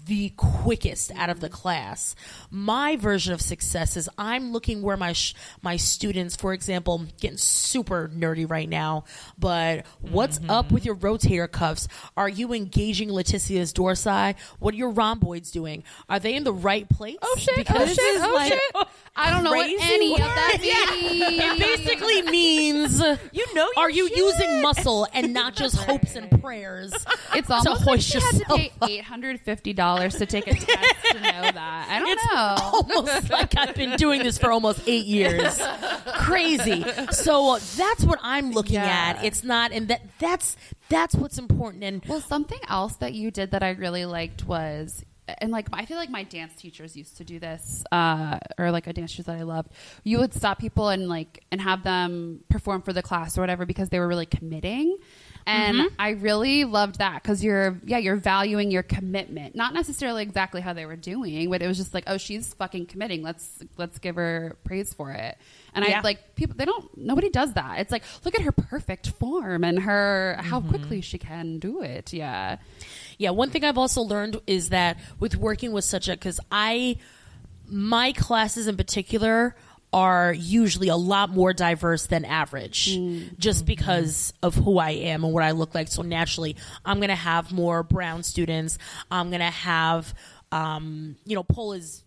[SPEAKER 3] the quickest out of the class. My version of success is I'm looking where my sh- my students, for example, getting super nerdy right now, but what's mm-hmm. up with your rotator cuffs? Are you engaging latissimus dorsi? What are your rhomboids doing? Are they in the right place?
[SPEAKER 2] Oh shit!
[SPEAKER 3] Because
[SPEAKER 2] oh
[SPEAKER 3] this
[SPEAKER 2] shit!
[SPEAKER 3] is
[SPEAKER 2] Oh
[SPEAKER 3] like
[SPEAKER 2] shit! I don't know what any of that means.
[SPEAKER 3] It basically means
[SPEAKER 1] You know
[SPEAKER 3] are you
[SPEAKER 1] shit.
[SPEAKER 3] using muscle and not just hopes and prayers?
[SPEAKER 2] It's
[SPEAKER 3] to
[SPEAKER 2] almost like
[SPEAKER 3] hoist
[SPEAKER 2] she had to pay eight hundred fifty dollars to take a test to know that. I don't
[SPEAKER 3] It's
[SPEAKER 2] know.
[SPEAKER 3] almost like I've been doing this for almost eight years. Crazy. So uh, that's what I'm looking
[SPEAKER 2] Yeah.
[SPEAKER 3] at. It's not, and that that's that's what's important. And
[SPEAKER 2] Well, something else that you did that I really liked was, and like I feel like my dance teachers used to do this, uh, or like a dance teacher that I loved. You would stop people and like and have them perform for the class or whatever because they were really committing. And mm-hmm. I really loved that because you're, yeah, you're valuing your commitment, not necessarily exactly how they were doing, but it was just like, oh, she's fucking committing. Let's let's give her praise for it. And
[SPEAKER 3] Yeah.
[SPEAKER 2] I like people. They don't. Nobody does that. It's like look at her perfect form and her how mm-hmm. quickly she can do it. Yeah.
[SPEAKER 3] Yeah, one thing I've also learned is that with working with such a because I my classes in particular are usually a lot more diverse than average just because of who I am and what I look like. So naturally, I'm going to have more brown students. I'm going to have, um, you know, pole is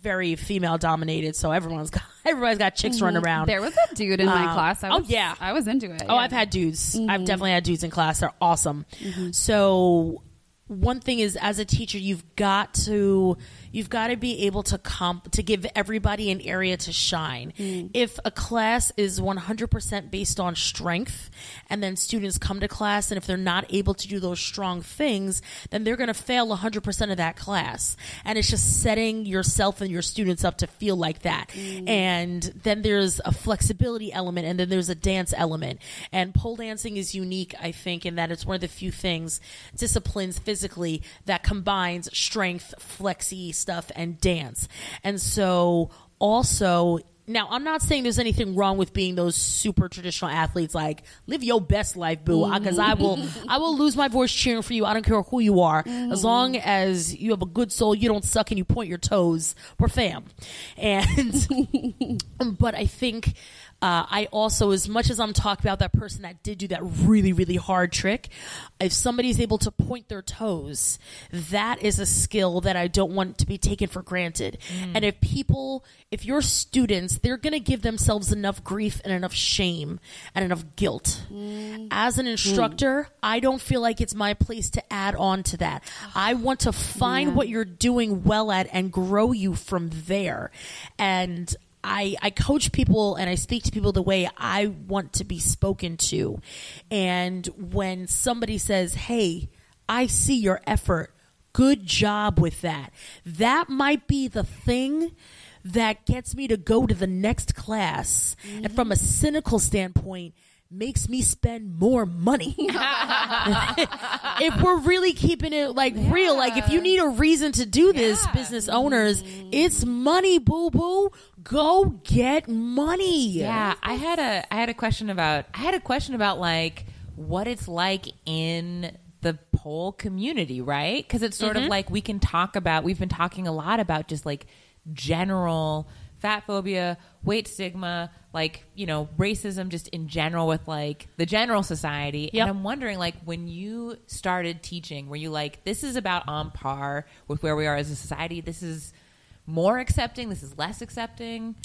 [SPEAKER 3] very female dominated, so everyone's got everybody's got chicks running around.
[SPEAKER 2] There was a dude in my
[SPEAKER 3] Um,
[SPEAKER 2] class. I
[SPEAKER 3] oh,
[SPEAKER 2] was,
[SPEAKER 3] yeah.
[SPEAKER 2] I was into it.
[SPEAKER 3] Oh,
[SPEAKER 2] yeah.
[SPEAKER 3] I've had dudes.
[SPEAKER 2] Mm-hmm.
[SPEAKER 3] I've definitely had dudes in class. They're awesome. So one thing is as a teacher you've got to you've got to be able to comp to give everybody an area to shine
[SPEAKER 2] Mm.
[SPEAKER 3] if a class is 100% based on strength and then students come to class and if they're not able to do those strong things then they're going to fail 100% of that class and it's just setting yourself and your students up to feel like that
[SPEAKER 2] Mm.
[SPEAKER 3] and then there's a flexibility element and then there's a dance element and pole dancing is unique i think in that it's one of the few things disciplines physically that combines strength flexy stuff and dance. And so also now i'm not saying there's anything wrong with being those super traditional athletes like live your best life boo because i will mm. i will lose my voice cheering for you. I don't care who you are. As mm. long as you have a good soul you don't suck and you point your toes. We're fam. And but I think uh, I also, as much as I'm talking about that person that did do that really, really hard trick, if somebody's able to point their toes, that is a skill that I don't want to be taken for granted. And if people, if your students, they're going to give themselves enough grief and enough shame and enough guilt. As an instructor, I don't feel like it's my place to add on to that. I want to find what you're doing well at and grow you from there. And I, I coach people and I speak to people the way I want to be spoken to. And when somebody says, Hey, I see your effort. Good job with that. That might be the thing that gets me to go to the next class. And from a mm-hmm. cynical standpoint, makes me spend more money. if we're really keeping it like real, like if you need a reason to do this, business owners, it's money, boo boo. Go get money.
[SPEAKER 1] Yeah, I had a I had a question about I had a question about like what it's like in the pole community, right? Because it's sort of mm-hmm. like we can talk about we've been talking a lot about just like general fat phobia, weight stigma, like, you know, racism just in general with like the general society.
[SPEAKER 3] Yep.
[SPEAKER 1] And I'm wondering like when you started teaching, were you like this is about on par with where we are as a society? This is more accepting, this is less accepting?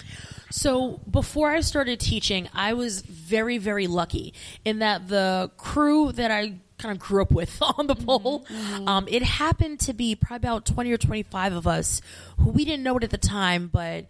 [SPEAKER 3] So before I started teaching, I was very, very lucky in that the crew that I kind of grew up with on the pole, um, it happened to be probably about 20 or 25 of us who we didn't know it at the time, but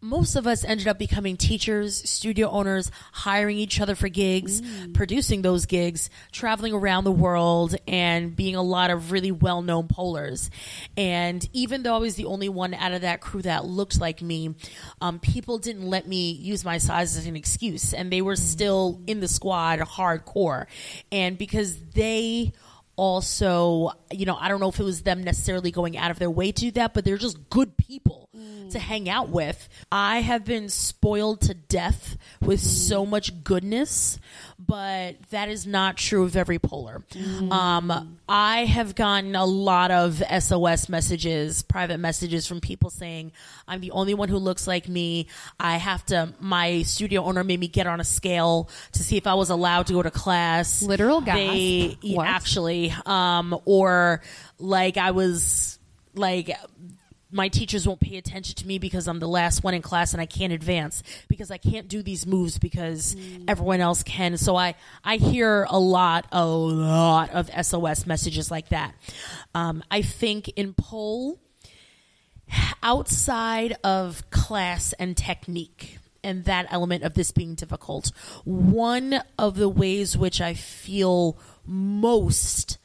[SPEAKER 3] most of us ended up becoming teachers, studio owners, hiring each other for gigs, producing those gigs, traveling around the world, and being a lot of really well known polars. And even though I was the only one out of that crew that looked like me, um, people didn't let me use my size as an excuse. And they were still in the squad hardcore. And because they also, you know, I don't know if it was them necessarily going out of their way to do that, but they're just good people mm. to hang out with. I have been spoiled to death with mm. so much goodness, but that is not true of every polar. Mm. Um, I have gotten a lot of SOS messages, private messages from people saying, I'm the only one who looks like me. I have to, my studio owner made me get on a scale to see if I was allowed to go to class.
[SPEAKER 2] Literal gasp.
[SPEAKER 3] They,
[SPEAKER 2] What?
[SPEAKER 3] actually, um, or like I was like my teachers won't pay attention to me because I'm the last one in class and I can't advance because I can't do these moves because everyone else can. So I I hear a lot a lot of SOS messages like that. Um, I think in pole outside of class and technique and that element of this being difficult, one of the ways which I feel most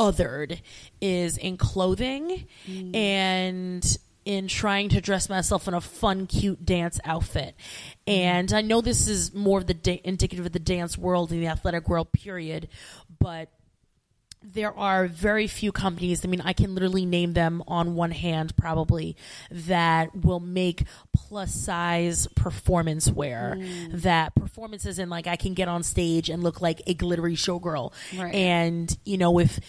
[SPEAKER 3] othered is in clothing mm. and in trying to dress myself in a fun, cute dance outfit. Mm. And I know this is more of the da- indicative of the dance world and the athletic world, period, but there are very few companies. I mean, I can literally name them on one hand, probably, that will make plus size performance wear. Mm. That performances in like I can get on stage and look like a glittery showgirl.
[SPEAKER 2] Right.
[SPEAKER 3] And you know, if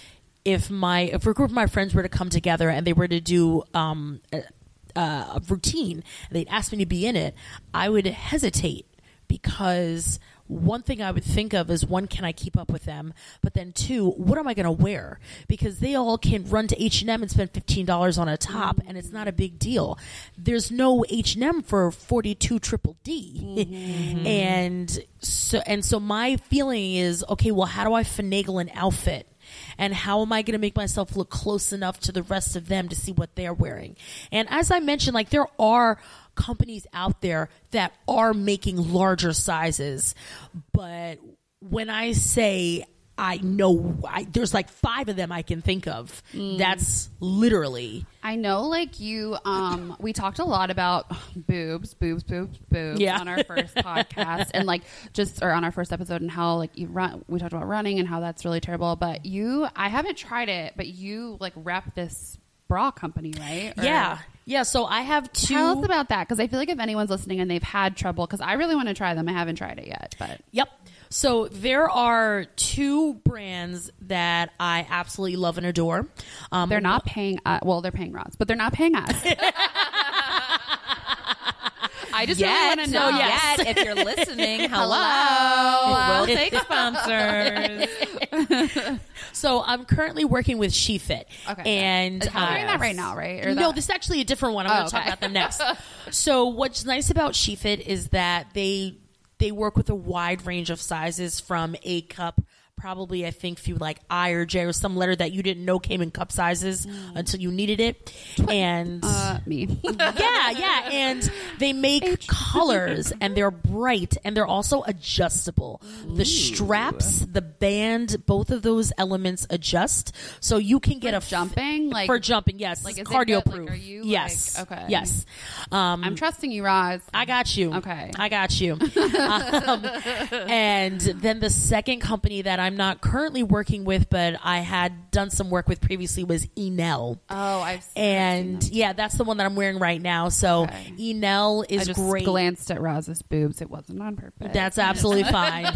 [SPEAKER 3] if my if a group of my friends were to come together and they were to do um, a, a routine, and they'd ask me to be in it, I would hesitate because one thing I would think of is one, can I keep up with them? But then two, what am I going to wear? Because they all can run to H and M and spend fifteen dollars on a top, and it's not a big deal. There's no H and M for forty two triple D, and so and so my feeling is okay. Well, how do I finagle an outfit? And how am I going to make myself look close enough to the rest of them to see what they're wearing? And as I mentioned, like there are companies out there that are making larger sizes, but when I say I know I, there's like five of them I can think of. That's literally
[SPEAKER 2] I know, like you, um, we talked a lot about boobs, boobs, boobs, boobs
[SPEAKER 3] Yeah.
[SPEAKER 2] on our first podcast, and like just or on our first episode, and how like you run. We talked about running and how that's really terrible. But you, I haven't tried it, but you like rep this bra company, right? Or-
[SPEAKER 3] yeah, yeah. So I have two.
[SPEAKER 2] Tell us about that because I feel like if anyone's listening and they've had trouble, because I really want to try them. I haven't tried it yet, but
[SPEAKER 3] Yep. So there are two brands that I absolutely love and adore. Um,
[SPEAKER 2] they're not paying. Uh, well, they're paying Roz, but they're not paying us. I just really want to know.
[SPEAKER 1] So yet, if you're listening, hello. We'll take sponsors.
[SPEAKER 3] So I'm currently working with SheFit.
[SPEAKER 2] Okay.
[SPEAKER 3] And
[SPEAKER 2] I'm doing
[SPEAKER 3] uh,
[SPEAKER 2] that right now, right? Or
[SPEAKER 3] no,
[SPEAKER 2] that-
[SPEAKER 3] this is actually a different one. I'm
[SPEAKER 2] Oh,
[SPEAKER 3] going to talk about them next. so what's nice about SheFit is that they they work with a wide range of sizes from A cup probably I think through like I or J or some letter that you didn't know came in cup sizes until you needed it, and
[SPEAKER 2] Uh, me.
[SPEAKER 3] yeah, yeah, and they make colors and they're bright and they're also adjustable. The straps, the band, both of those elements adjust, so you can get a
[SPEAKER 2] jumping, like
[SPEAKER 3] for jumping. Yes,
[SPEAKER 2] like,
[SPEAKER 3] it's
[SPEAKER 2] is it good?
[SPEAKER 3] cardio
[SPEAKER 2] Like,
[SPEAKER 3] proof.
[SPEAKER 2] are you,
[SPEAKER 3] yes,
[SPEAKER 2] like- okay.
[SPEAKER 3] yes. Um,
[SPEAKER 2] I'm trusting you, Roz.
[SPEAKER 3] I got you.
[SPEAKER 2] Okay.
[SPEAKER 3] I got you. um, and then the second company that I'm not currently working with, but I had done some work with previously was Enell.
[SPEAKER 2] Oh, I've seen
[SPEAKER 3] And yeah, that's the one that I'm wearing right now. So
[SPEAKER 2] Okay.
[SPEAKER 3] Enell
[SPEAKER 2] I
[SPEAKER 3] is
[SPEAKER 2] just
[SPEAKER 3] great.
[SPEAKER 2] glanced at Roz's boobs. It wasn't on purpose.
[SPEAKER 3] That's absolutely fine.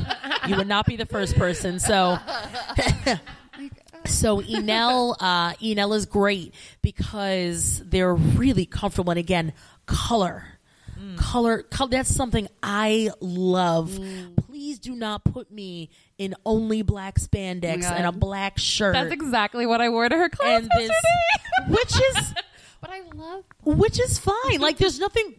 [SPEAKER 3] you would not be the first person. So, so Enell, uh, Enell is great because they're really comfortable. And again, color, color, color. That's something I love. Please do not put me in only black spandex
[SPEAKER 2] God.
[SPEAKER 3] and a black shirt.
[SPEAKER 2] That's exactly what I wore to her class
[SPEAKER 3] and this, which is
[SPEAKER 2] but I love.
[SPEAKER 3] which is fine. Like there's nothing.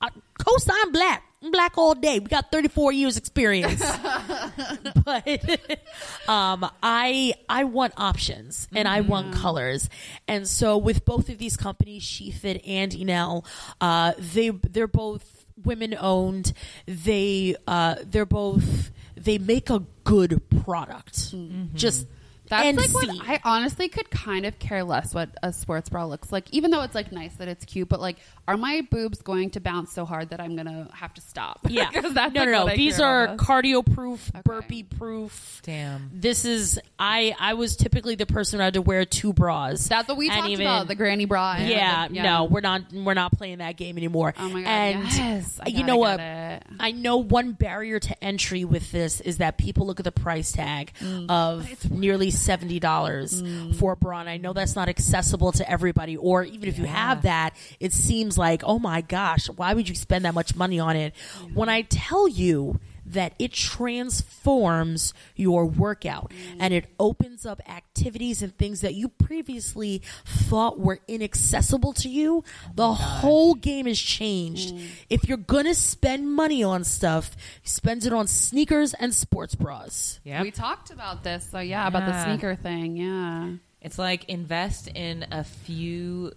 [SPEAKER 3] Uh, cosign black, I'm black all day. We got 34 years experience, but um, I I want options and I want colors, and so with both of these companies, SheFit and Enell, uh, they they're both women owned. They uh, they're both they make a good product. Mm-hmm. Just
[SPEAKER 2] That's
[SPEAKER 3] and
[SPEAKER 2] like what
[SPEAKER 3] see.
[SPEAKER 2] I honestly could kind of care less what a sports bra looks like, even though it's like nice that it's cute. But like, are my boobs going to bounce so hard that I'm gonna have to stop?
[SPEAKER 3] Yeah.
[SPEAKER 2] 'Cause that's
[SPEAKER 3] no,
[SPEAKER 2] like
[SPEAKER 3] no, no.
[SPEAKER 2] I
[SPEAKER 3] These are cardio proof, burpee proof.
[SPEAKER 1] Damn.
[SPEAKER 3] This is I. I was typically the person who had to wear two bras.
[SPEAKER 2] That's what we
[SPEAKER 3] And
[SPEAKER 2] talked
[SPEAKER 3] even-
[SPEAKER 2] about the granny bra.
[SPEAKER 3] Yeah,
[SPEAKER 2] the- yeah.
[SPEAKER 3] no, we're not. We're not playing that game anymore.
[SPEAKER 2] Oh my God,
[SPEAKER 3] And
[SPEAKER 2] yes. I
[SPEAKER 3] you know what?
[SPEAKER 2] it.
[SPEAKER 3] I know one barrier to entry with this is that people look at the price tag mm. of nearly seventy dollars mm. for bra, and I know that's not accessible to everybody. Or even if you have that, it seems like, oh my gosh, why would you spend that much money on it? When mm. I tell you that it transforms your workout and it opens up activities and things that you previously thought were inaccessible to you. The oh whole game has changed. Mm. If you're gonna spend money on stuff, spend it on sneakers and sports bras.
[SPEAKER 1] Yeah.
[SPEAKER 2] We talked about this, so yeah, about the sneaker thing. Yeah,
[SPEAKER 1] It's like invest in a few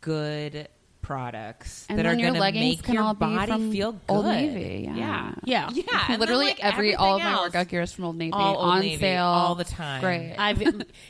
[SPEAKER 1] good products
[SPEAKER 2] and
[SPEAKER 1] that
[SPEAKER 2] then
[SPEAKER 1] are
[SPEAKER 2] your
[SPEAKER 1] going to
[SPEAKER 2] leggings
[SPEAKER 1] make
[SPEAKER 2] can
[SPEAKER 1] your
[SPEAKER 2] all be
[SPEAKER 1] body
[SPEAKER 2] from
[SPEAKER 1] feel good.
[SPEAKER 2] Old Navy. Yeah,
[SPEAKER 1] Yeah.
[SPEAKER 3] Yeah.
[SPEAKER 1] Yeah. and then,
[SPEAKER 2] literally
[SPEAKER 1] like,
[SPEAKER 2] every all of
[SPEAKER 1] everything
[SPEAKER 2] my workout gear is from Old Navy
[SPEAKER 1] All Old
[SPEAKER 2] on
[SPEAKER 1] Navy,
[SPEAKER 2] sale
[SPEAKER 1] all the time.
[SPEAKER 2] Great.
[SPEAKER 3] I've,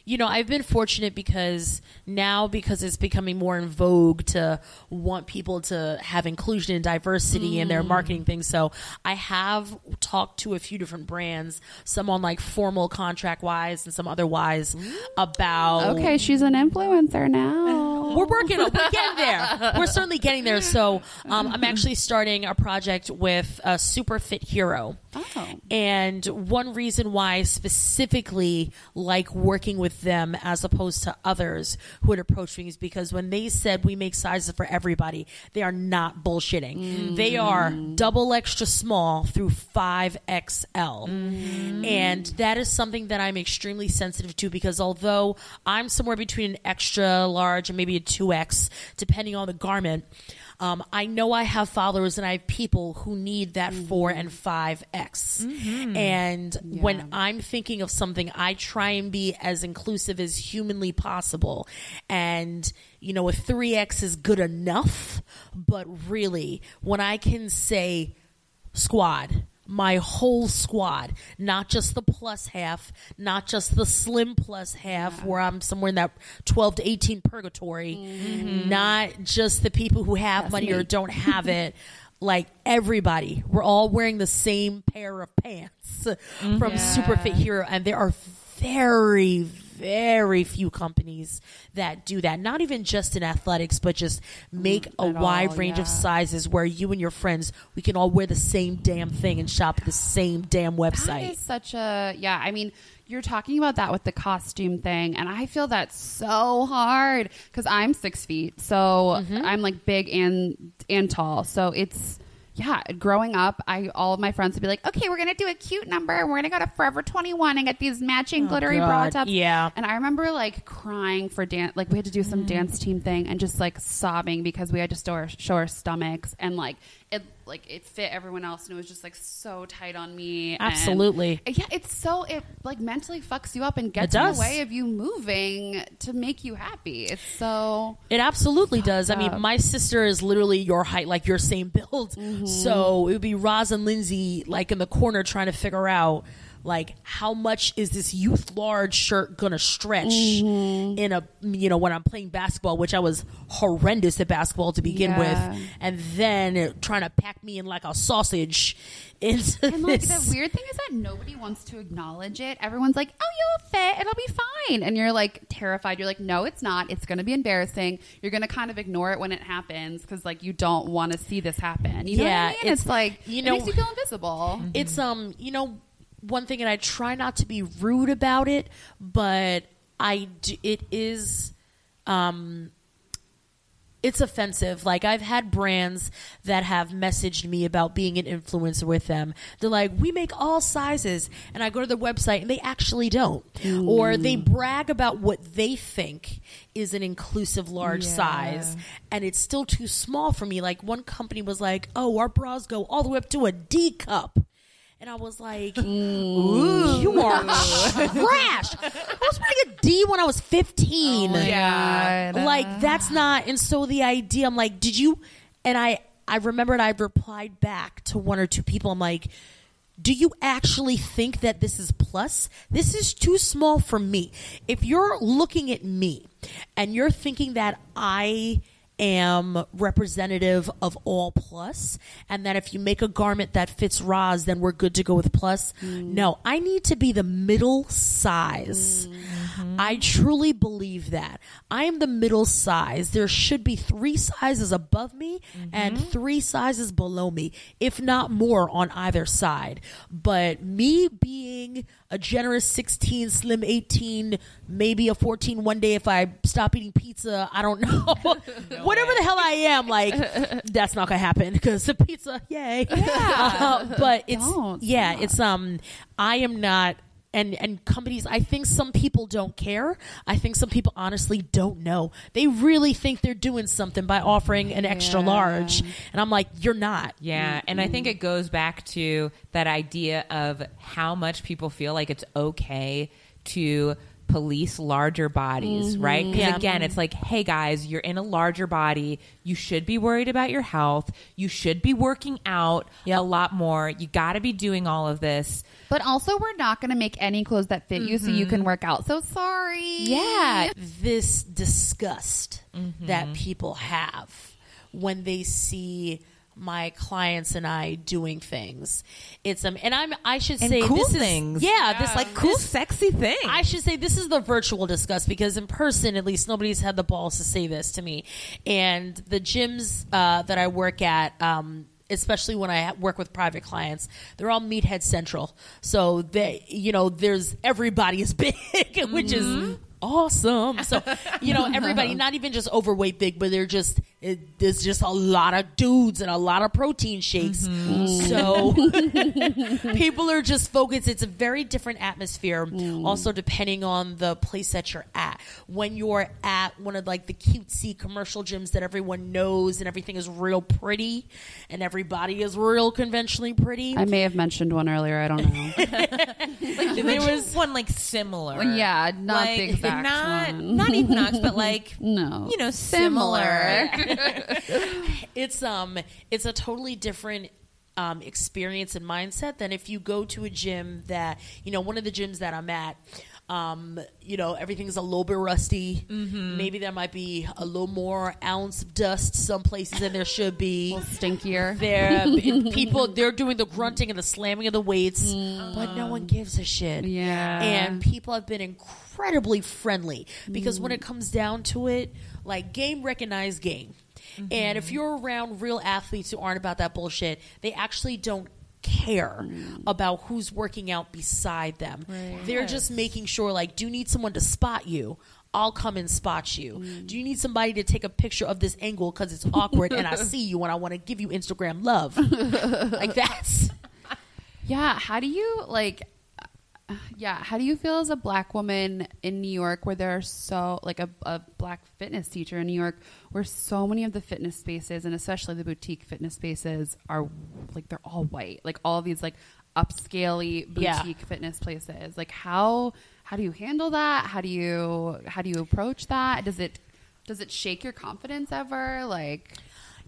[SPEAKER 3] you know, I've been fortunate because now because it's becoming more in vogue to want people to have inclusion and diversity in
[SPEAKER 2] Mm.
[SPEAKER 3] their marketing things. So I have talked to a few different brands, some on like formal contract wise and some otherwise about
[SPEAKER 2] okay, she's an influencer now.
[SPEAKER 3] we're working on we're getting there we're certainly getting there. So um, i'm actually starting a project with a super fit hero
[SPEAKER 2] Oh.
[SPEAKER 3] and one reason why I specifically like working with them as opposed to others who had approached me is because when they said we make sizes for everybody, they are not bullshitting. Mm. They are double extra small through 5XL. Mm-hmm. And that is something that I'm extremely sensitive to because although I'm somewhere between an extra large and maybe a 2X, depending on the garment, um, I know I have followers and I have people who need that four and five X. And when I'm thinking of something, I try and be as inclusive as humanly possible. And, you know, a 3X is good enough, but really, when I can say squad, my whole squad, not just the plus half, not just the slim plus half where I'm somewhere in that 12 to 18 purgatory, mm-hmm. not just the people who have money or don't have it. Like everybody, we're all wearing the same pair of pants from mm-hmm. Super Fit Hero, and there are very, very few companies that do that. Not even just in athletics, but just make a wide
[SPEAKER 2] all,
[SPEAKER 3] range of sizes where you and your friends we can all wear the same damn thing and shop at the same damn website.
[SPEAKER 2] is such a yeah. I mean, you're talking about that with the costume thing, and I feel that's so hard because I'm six feet, so
[SPEAKER 3] Mm-hmm.
[SPEAKER 2] I'm like big and and tall. So it's yeah. Growing up, I all of my friends would be like, "Okay, we're gonna do a cute number, and we're gonna go to Forever 21 and get these matching oh, glittery bra
[SPEAKER 3] Oh, God,
[SPEAKER 2] tops."
[SPEAKER 3] yeah.
[SPEAKER 2] And I remember like crying for dance. Like we had to do some mm. dance team thing, and just like sobbing because we had to show our, show our stomachs, and like it like it fit everyone else and it was just like so tight on me. and-
[SPEAKER 3] Absolutely.
[SPEAKER 2] yeah, it's so it like mentally fucks you up and gets in the way of you moving to make you happy. It's so
[SPEAKER 3] It absolutely does. I mean, my sister is literally your height, like your same build.
[SPEAKER 2] Mm-hmm.
[SPEAKER 3] So it would be Roz and Lindsay like in the corner trying to figure out like how much is this youth large shirt gonna stretch
[SPEAKER 2] Mm-hmm.
[SPEAKER 3] in a you know when I'm playing basketball, which I was horrendous at basketball to begin
[SPEAKER 2] Yeah.
[SPEAKER 3] with, and then it- trying to pack me in like a sausage into
[SPEAKER 2] And like
[SPEAKER 3] this.
[SPEAKER 2] the weird thing is that nobody wants to acknowledge it. Everyone's like, "Oh, you'll fit. It'll be fine." And you're like terrified. You're like, "No, it's not. It's to be embarrassing." You're to kind of ignore it when it happens because like you don't want to see this happen. You know
[SPEAKER 3] Yeah,
[SPEAKER 2] what I mean? It's,
[SPEAKER 3] it's-
[SPEAKER 2] like
[SPEAKER 3] you know it
[SPEAKER 2] makes you feel invisible.
[SPEAKER 3] it's um you know one thing and i try not to be rude about it but i do, it is um it's offensive. Like i've had brands that have messaged me about being an influencer with them. They're like we make all sizes and i go to their website and they actually don't. Or they brag about what they think is an inclusive large size and it's still too small for me. Like one company was like oh our bras go all the way up to a d cup and I was like, Ooh, you are trash. I was wearing a D when I was 15.
[SPEAKER 2] Yeah,
[SPEAKER 3] Like, that's not. And so the idea, I'm like, did you? And I, I remembered I replied back to one or two people. I'm like, do you actually think that this is plus? This is too small for me. If you're looking at me and you're thinking that I am representative of all plus and that if you make a garment that fits Roz then we're good to go with plus. Mm. No, I need to be the middle size. Mm. I truly believe that. I am the middle size. There should be three sizes above me and three sizes below me, if not more on either side. But me being a generous 16, slim 18, maybe a 14 one day if I stop eating pizza, I don't know. Whatever the hell I am, like, that's not going to happen because the pizza, yay. Uh, but it's,
[SPEAKER 2] Don't
[SPEAKER 3] yeah, it's, um, I am not and and companies i think some people don't care. I think some people honestly don't know. They really think they're doing something by offering an extra large. And i'm like you're not.
[SPEAKER 1] Yeah, and I think it mm-hmm. goes back to that idea of how much people feel like it's okay to police larger bodies, right? Because
[SPEAKER 3] Yeah.
[SPEAKER 1] again, it's like, hey guys, you're in a larger body. You should be worried about your health. You should be working out
[SPEAKER 3] Yep.
[SPEAKER 1] a lot more. You got to be doing all of this.
[SPEAKER 2] But also, we're not going to make any clothes that fit you so you can work out. So sorry.
[SPEAKER 3] yeah this disgust
[SPEAKER 1] Mm-hmm.
[SPEAKER 3] that people have when they see my clients and I doing things. It's um and I'm I should
[SPEAKER 1] And
[SPEAKER 3] say
[SPEAKER 1] cool
[SPEAKER 3] this
[SPEAKER 1] things.
[SPEAKER 3] is yeah, this like
[SPEAKER 1] Cool,
[SPEAKER 3] this-
[SPEAKER 1] sexy thing.
[SPEAKER 3] I should say this is the virtual disgust because in person, at least, nobody's had the balls to say this to me. And the gyms uh, that I work at, um, especially when I work with private clients, they're all meathead central. So they, you know, there's everybody is big, which is awesome. So you know, everybody, not even just overweight big, but they're just it, there's just a lot of dudes and a lot of protein shakes. Mm-hmm. So people are just focused. It's a very different atmosphere. Mm. Also, depending on the place that you're at. When you're at one of like the cutesy commercial gyms that everyone knows and everything is real pretty and everybody is real conventionally pretty.
[SPEAKER 2] I may have mentioned one earlier. I don't know.
[SPEAKER 1] there was one like similar.
[SPEAKER 2] Yeah, not
[SPEAKER 1] like,
[SPEAKER 2] the exact
[SPEAKER 1] not,
[SPEAKER 2] one.
[SPEAKER 1] Not Equinox, but like
[SPEAKER 2] No.
[SPEAKER 1] you know, similar.
[SPEAKER 3] it's um it's a totally different um, experience and mindset than if you go to a gym that you know one of the gyms that I'm at um, you know everything's a little bit rusty. Mm-hmm. Maybe there might be a little more ounce of dust some places than there should be.
[SPEAKER 2] Stinkier.
[SPEAKER 3] there people they're doing the grunting and the slamming of the weights mm. but no one gives a shit.
[SPEAKER 2] Yeah.
[SPEAKER 3] and people have been incredibly friendly because when mm. it comes down to it like game recognized game. Mm-hmm. And if you're around real athletes who aren't about that bullshit they actually don't care mm. about who's working out beside them they're just making sure like do you need someone to spot you I'll come and spot you. Mm. Do you need somebody to take a picture of this angle because it's awkward and I see you and I want to give you Instagram love? like that's
[SPEAKER 2] Yeah. How do you like? Yeah. How do you feel as a black woman in New York where there are so, like a, a black fitness teacher in New York where so many of the fitness spaces and especially the boutique fitness spaces are like they're all white. Like all these like upscaley
[SPEAKER 3] Yeah.
[SPEAKER 2] boutique fitness places. Like how how do you handle that? How do you how do you approach that? Does it does it shake your confidence ever? Like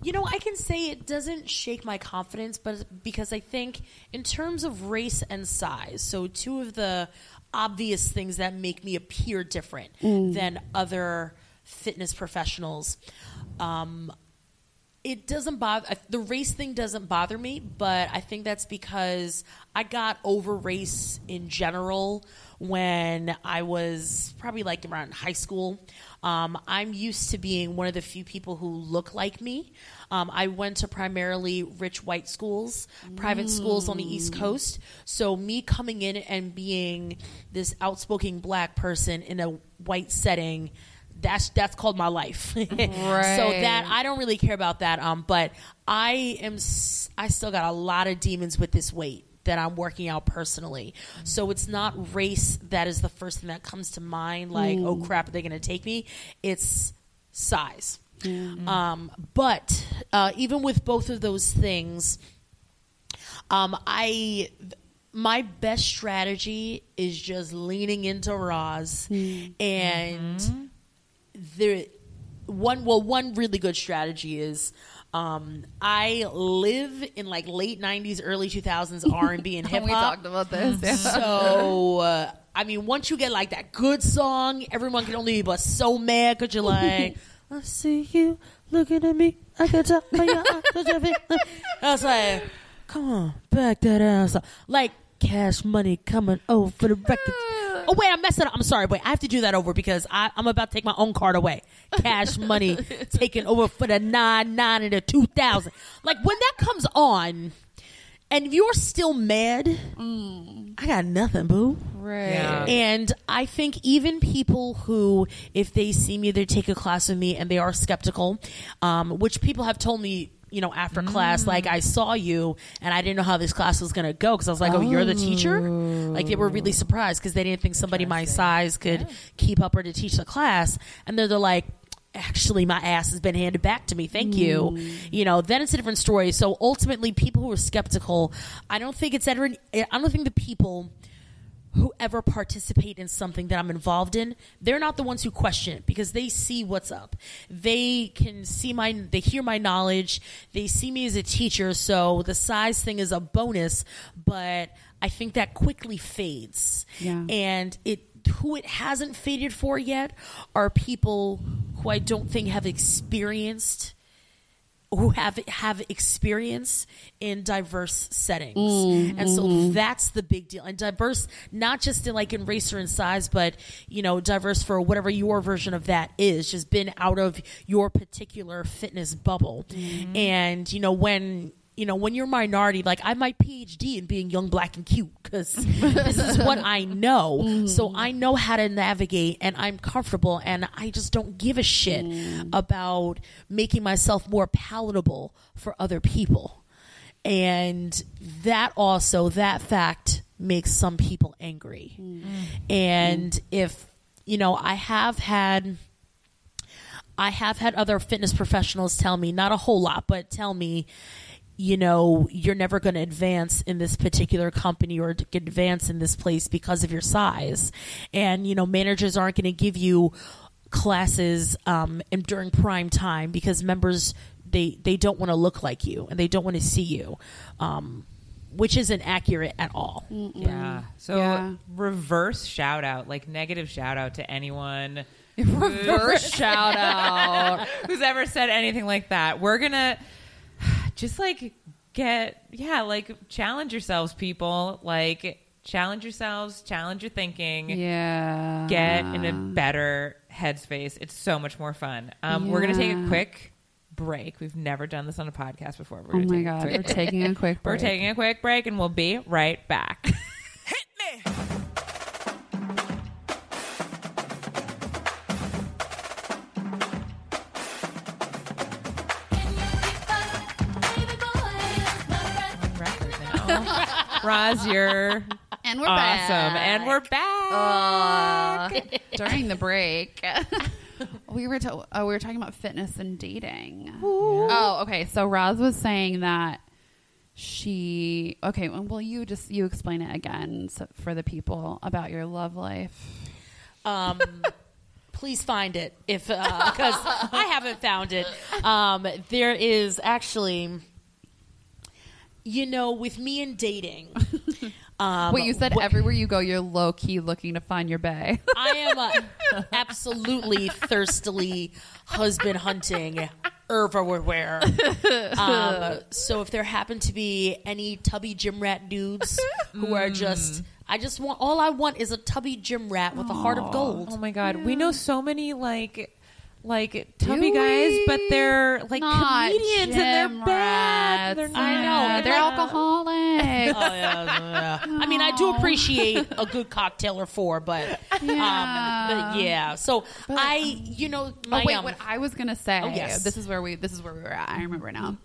[SPEAKER 3] You know, I can say it doesn't shake my confidence, but because I think in terms of race and size, so two of the obvious things that make me appear different than other fitness professionals. Um, it doesn't bother the race thing doesn't bother me but i think that's because i got over race in general when i was probably like around high school. Um, i'm used to being one of the few people who look like me. Um, i went to primarily rich white schools private schools on the east coast. So me coming in and being this outspoken black person in a white setting that's that's called my life. so that I don't really care about that. Um, but I am I still got a lot of demons with this weight that I'm working out personally. So it's not race that is the first thing that comes to mind. Like, oh crap, are they going to take me? It's size. Um, but uh, even with both of those things, um, I my best strategy is just leaning into Roz and there one well one really good strategy is um, I live in like late '90s, early 2000s R&B and hip hop.
[SPEAKER 2] we talked about this. Yeah.
[SPEAKER 3] So uh, I mean, once you get like that good song, everyone can only be but so mad because you're like, I see you looking at me. I can tell by your eyes that you're feeling-" I was like, come on, back that ass up. Like cash money coming over for the record. Oh wait, I'm messing up. I'm sorry. Wait, I have to do that over because I, I'm about to take my own card away. Cash money taking over for the nine nine and the two thousand. Like when that comes on, and you're still mad, I got nothing, boo.
[SPEAKER 2] Right.
[SPEAKER 1] Yeah.
[SPEAKER 3] And I think even people who, if they see me, they take a class with me and they are skeptical, um, which people have told me, you know, after class, like I mm. saw you and I didn't know how this class was going to go because I was like, oh, you're the teacher? Like they were really oh. surprised because they didn't think somebody my size could keep up or to teach the class. And then they're like, actually my ass has been handed back to me. Thank you. Mm. You know then it's a different story. So ultimately people who are skeptical i don't think it's ever i don't think the people who ever participate in something that I'm involved in, they're not the ones who question it because they see what's up. They can see my, they hear my knowledge. They see me as a teacher. So the size thing is a bonus, but I think that quickly fades.
[SPEAKER 2] Yeah.
[SPEAKER 3] And it, who it hasn't faded for yet are people who I don't think have experienced who have have experience in diverse settings. Mm-hmm. And so that's the big deal. And diverse not just in like in race or in size but you know diverse for whatever your version of that is just been out of your particular fitness bubble. Mm-hmm. And you know when you know, when you're minority, like I my PhD in being young, black, and cute because this is what I know. So mm. I know how to navigate and I'm comfortable and I just don't give a shit mm. about making myself more palatable for other people. And that also, that fact makes some people angry. Mm. And if, you know, I have had. I have had other fitness professionals tell me, not a whole lot, but tell me, you know, you're never going to advance in this particular company or advance in this place because of your size. And, you know, managers aren't going to give you classes um, in, during prime time because members, they, they don't want to look like you and they don't want to see you, um, which isn't accurate at all.
[SPEAKER 1] Yeah. So
[SPEAKER 2] Yeah.
[SPEAKER 1] reverse shout out, like negative shout out to anyone
[SPEAKER 2] Reverse shout out.
[SPEAKER 1] who's ever said anything like that. We're gonna just like get yeah, like challenge yourselves, people. Like challenge yourselves, challenge your thinking.
[SPEAKER 2] Yeah.
[SPEAKER 1] Get in a better headspace. It's so much more fun. Um, We're gonna take a quick break. We've never done this on a podcast before. We're
[SPEAKER 2] Oh my
[SPEAKER 1] a
[SPEAKER 2] god,
[SPEAKER 1] quick
[SPEAKER 2] we're
[SPEAKER 1] break.
[SPEAKER 2] taking a quick
[SPEAKER 1] We're taking a quick break, and we'll be right back. record now. Roz, you're
[SPEAKER 2] And we're
[SPEAKER 1] awesome.
[SPEAKER 2] back.
[SPEAKER 1] And we're back.
[SPEAKER 2] during the break. we were to- oh, we were talking about fitness and dating. Oh, okay. So Roz was saying that she okay. Well, will you just you explain it again so, for the people about your love life?
[SPEAKER 3] Um, please find it if because I haven't found it. Um, there is actually, you know, with me and dating. Um,
[SPEAKER 2] Wait, you said
[SPEAKER 3] wh-
[SPEAKER 2] everywhere you go, you're low key looking to find your bay.
[SPEAKER 3] I am uh, absolutely thirstily husband hunting everywhere. Um, so if there happen to be any tubby gym rat dudes who are just, I just want all I want is a tubby gym rat with a heart of gold.
[SPEAKER 1] Oh my god, we know so many like like tubby
[SPEAKER 2] Do
[SPEAKER 1] guys,
[SPEAKER 2] we?
[SPEAKER 1] but they're like
[SPEAKER 2] Not
[SPEAKER 1] comedians and they're bad. They're not.
[SPEAKER 3] I know.
[SPEAKER 2] they're alcoholics.
[SPEAKER 3] Oh, yeah, yeah. I mean, I do appreciate a good cocktail or four, but
[SPEAKER 2] Yeah.
[SPEAKER 3] um, but yeah. So I, you know, my
[SPEAKER 2] oh wait,
[SPEAKER 3] um,
[SPEAKER 2] what I was gonna say.
[SPEAKER 3] Oh, yes.
[SPEAKER 2] This is where we. This is where we were at. I remember now.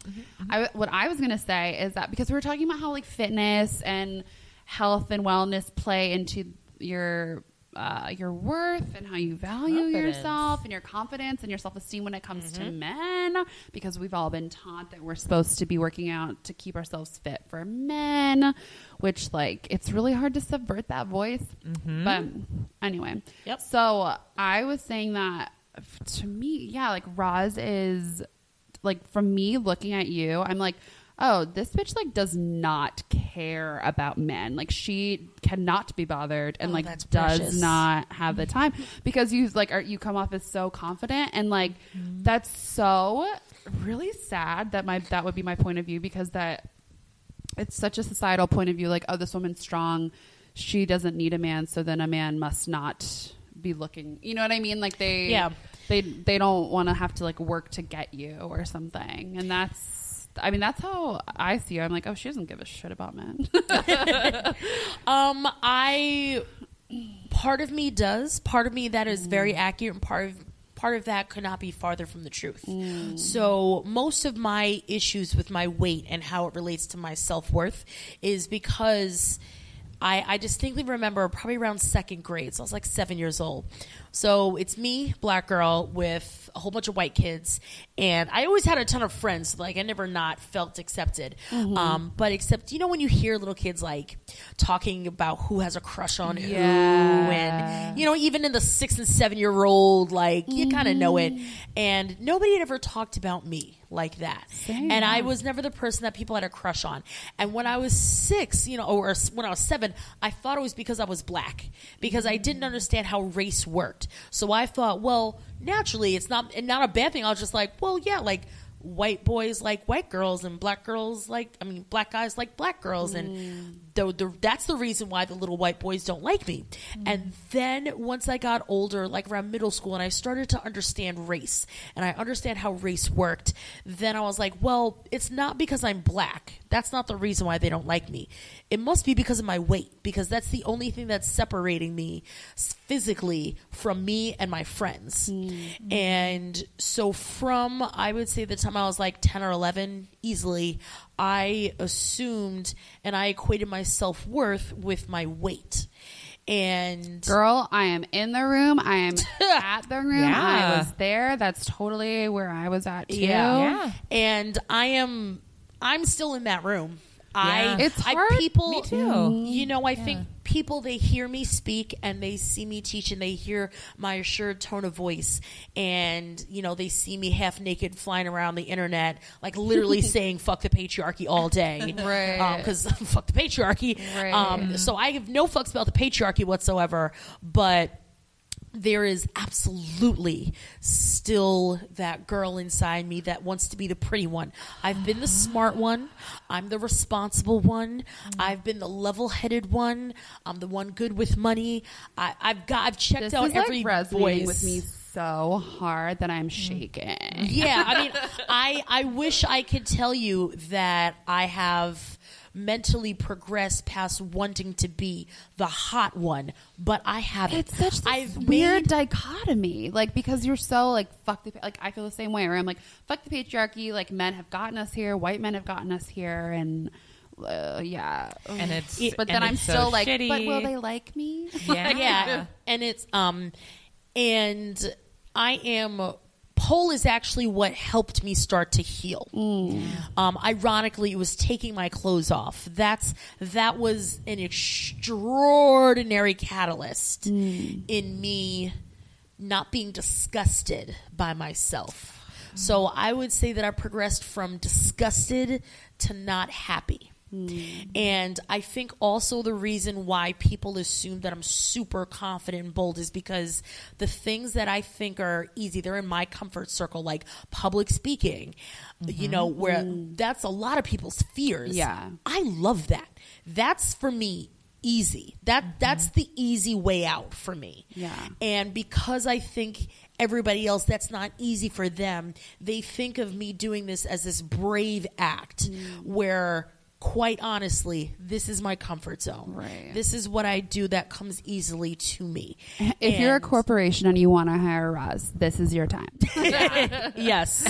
[SPEAKER 2] I, what I was gonna say is that because we were talking about how like fitness and health and wellness play into your. Uh, your worth and how you value
[SPEAKER 1] Confidence.
[SPEAKER 2] yourself and your confidence and your self esteem when it comes to men, because we've all been taught that we're supposed to be working out to keep ourselves fit for men, which like it's really hard to subvert that voice. But anyway,
[SPEAKER 3] Yep.
[SPEAKER 2] so I was saying that to me, yeah, like Roz is like from me looking at you, I'm like, oh, this bitch like does not care about men. Like she cannot be bothered and
[SPEAKER 3] Oh,
[SPEAKER 2] like does
[SPEAKER 3] precious.
[SPEAKER 2] not have the time because you like are you come off as so confident and like mm-hmm. that's so really sad that my that would be my point of view because that it's such a societal point of view like oh this woman's strong she doesn't need a man so then a man must not be looking you know what i mean like they
[SPEAKER 3] Yeah.
[SPEAKER 2] they they don't want to have to like work to get you or something and that's i mean that's how i see her i'm like oh she doesn't give a shit about men
[SPEAKER 3] Um, I part of me does. Part of me that is very accurate, and part of part of that could not be farther from the truth. So most of my issues with my weight and how it relates to my self worth is because. I, I distinctly remember probably around second grade, so I was like seven years old. So it's me, black girl, with a whole bunch of white kids, and I always had a ton of friends. Like I never not felt accepted. Um, but except you know when you hear little kids like talking about who has a crush on who, and you know even in the six and seven year old, like you kind of know it. And nobody had ever talked about me like that, and I was never the person that people had a crush on. And when I was six, you know, or when I was seven, I thought it was because I was black because I didn't understand how race worked. So I thought, well, naturally, it's not and not a bad thing. I was just like, well, yeah, like white boys like white girls and black girls like I mean black guys like black girls and mm. the, the, that's the reason why the little white boys don't like me. Mm. And then once I got older, like around middle school, and I started to understand race and I understand how race worked, then I was like, well, it's not because I'm black. That's not the reason why they don't like me. It must be because of my weight, because that's the only thing that's separating me physically from me and my friends. Mm. And so, from I would say the time I was like 10 or 11, easily, I assumed and I equated my self worth with my weight. And
[SPEAKER 2] Girl, I am in the room. I am at the room.
[SPEAKER 1] Yeah.
[SPEAKER 2] I was there. That's totally where I was at too.
[SPEAKER 3] Yeah.
[SPEAKER 1] Yeah.
[SPEAKER 3] And I am I'm still in that room. I
[SPEAKER 1] Yeah.
[SPEAKER 2] It's
[SPEAKER 3] I
[SPEAKER 2] hard.
[SPEAKER 3] people
[SPEAKER 1] Me too. Mm. Mm.
[SPEAKER 3] You know, I think people they hear me speak and they see me teach and they hear my assured tone of voice and you know, they see me half naked flying around the internet like literally saying fuck the patriarchy all day.
[SPEAKER 2] Right.
[SPEAKER 3] Um, because fuck the patriarchy.
[SPEAKER 2] Right.
[SPEAKER 3] Um, so I have no fucks about the patriarchy whatsoever, but there is absolutely still that girl inside me that wants to be the pretty one. I've been the smart one. I'm the responsible one. I've been the level-headed one. I'm the one good with money. I, I've got. I've checked
[SPEAKER 2] This
[SPEAKER 3] out
[SPEAKER 2] is
[SPEAKER 3] every
[SPEAKER 2] like
[SPEAKER 3] voice
[SPEAKER 2] with me so hard that I'm shaking.
[SPEAKER 3] yeah, I mean, I I wish I could tell you that I have mentally progress past wanting to be the hot one, but I haven't.
[SPEAKER 2] It's such this
[SPEAKER 3] I've
[SPEAKER 2] weird
[SPEAKER 3] made-
[SPEAKER 2] dichotomy, like because you're so like fuck the like I feel the same way. Where I'm like fuck the patriarchy. Like men have gotten us here, white men have gotten us here, and uh, yeah.
[SPEAKER 1] And it's
[SPEAKER 2] but then I'm
[SPEAKER 1] it's so
[SPEAKER 2] still like,
[SPEAKER 1] shitty.
[SPEAKER 2] but will they like me?
[SPEAKER 1] Yeah.
[SPEAKER 3] yeah and it's um and i am pole is actually what helped me start to heal. Um ironically it was taking my clothes off. That's that was an extraordinary catalyst in me not being disgusted by myself. So i would say that i progressed from disgusted to not happy Mm. and I think also the reason why people assume that I'm super confident and bold is because the things that I think are easy, they're in my comfort circle, like public speaking, you mm-hmm. know, where mm. that's a lot of people's fears.
[SPEAKER 2] Yeah.
[SPEAKER 3] I love that. That's for me easy. That mm-hmm. that's the easy way out for me.
[SPEAKER 2] Yeah.
[SPEAKER 3] And because I think everybody else that's not easy for them, they think of me doing this as this brave act mm. where quite honestly, this is my comfort zone.
[SPEAKER 2] Right.
[SPEAKER 3] This is what I do that comes easily to me.
[SPEAKER 2] If you're a corporation and you want to hire Roz, this is your time.
[SPEAKER 3] yes,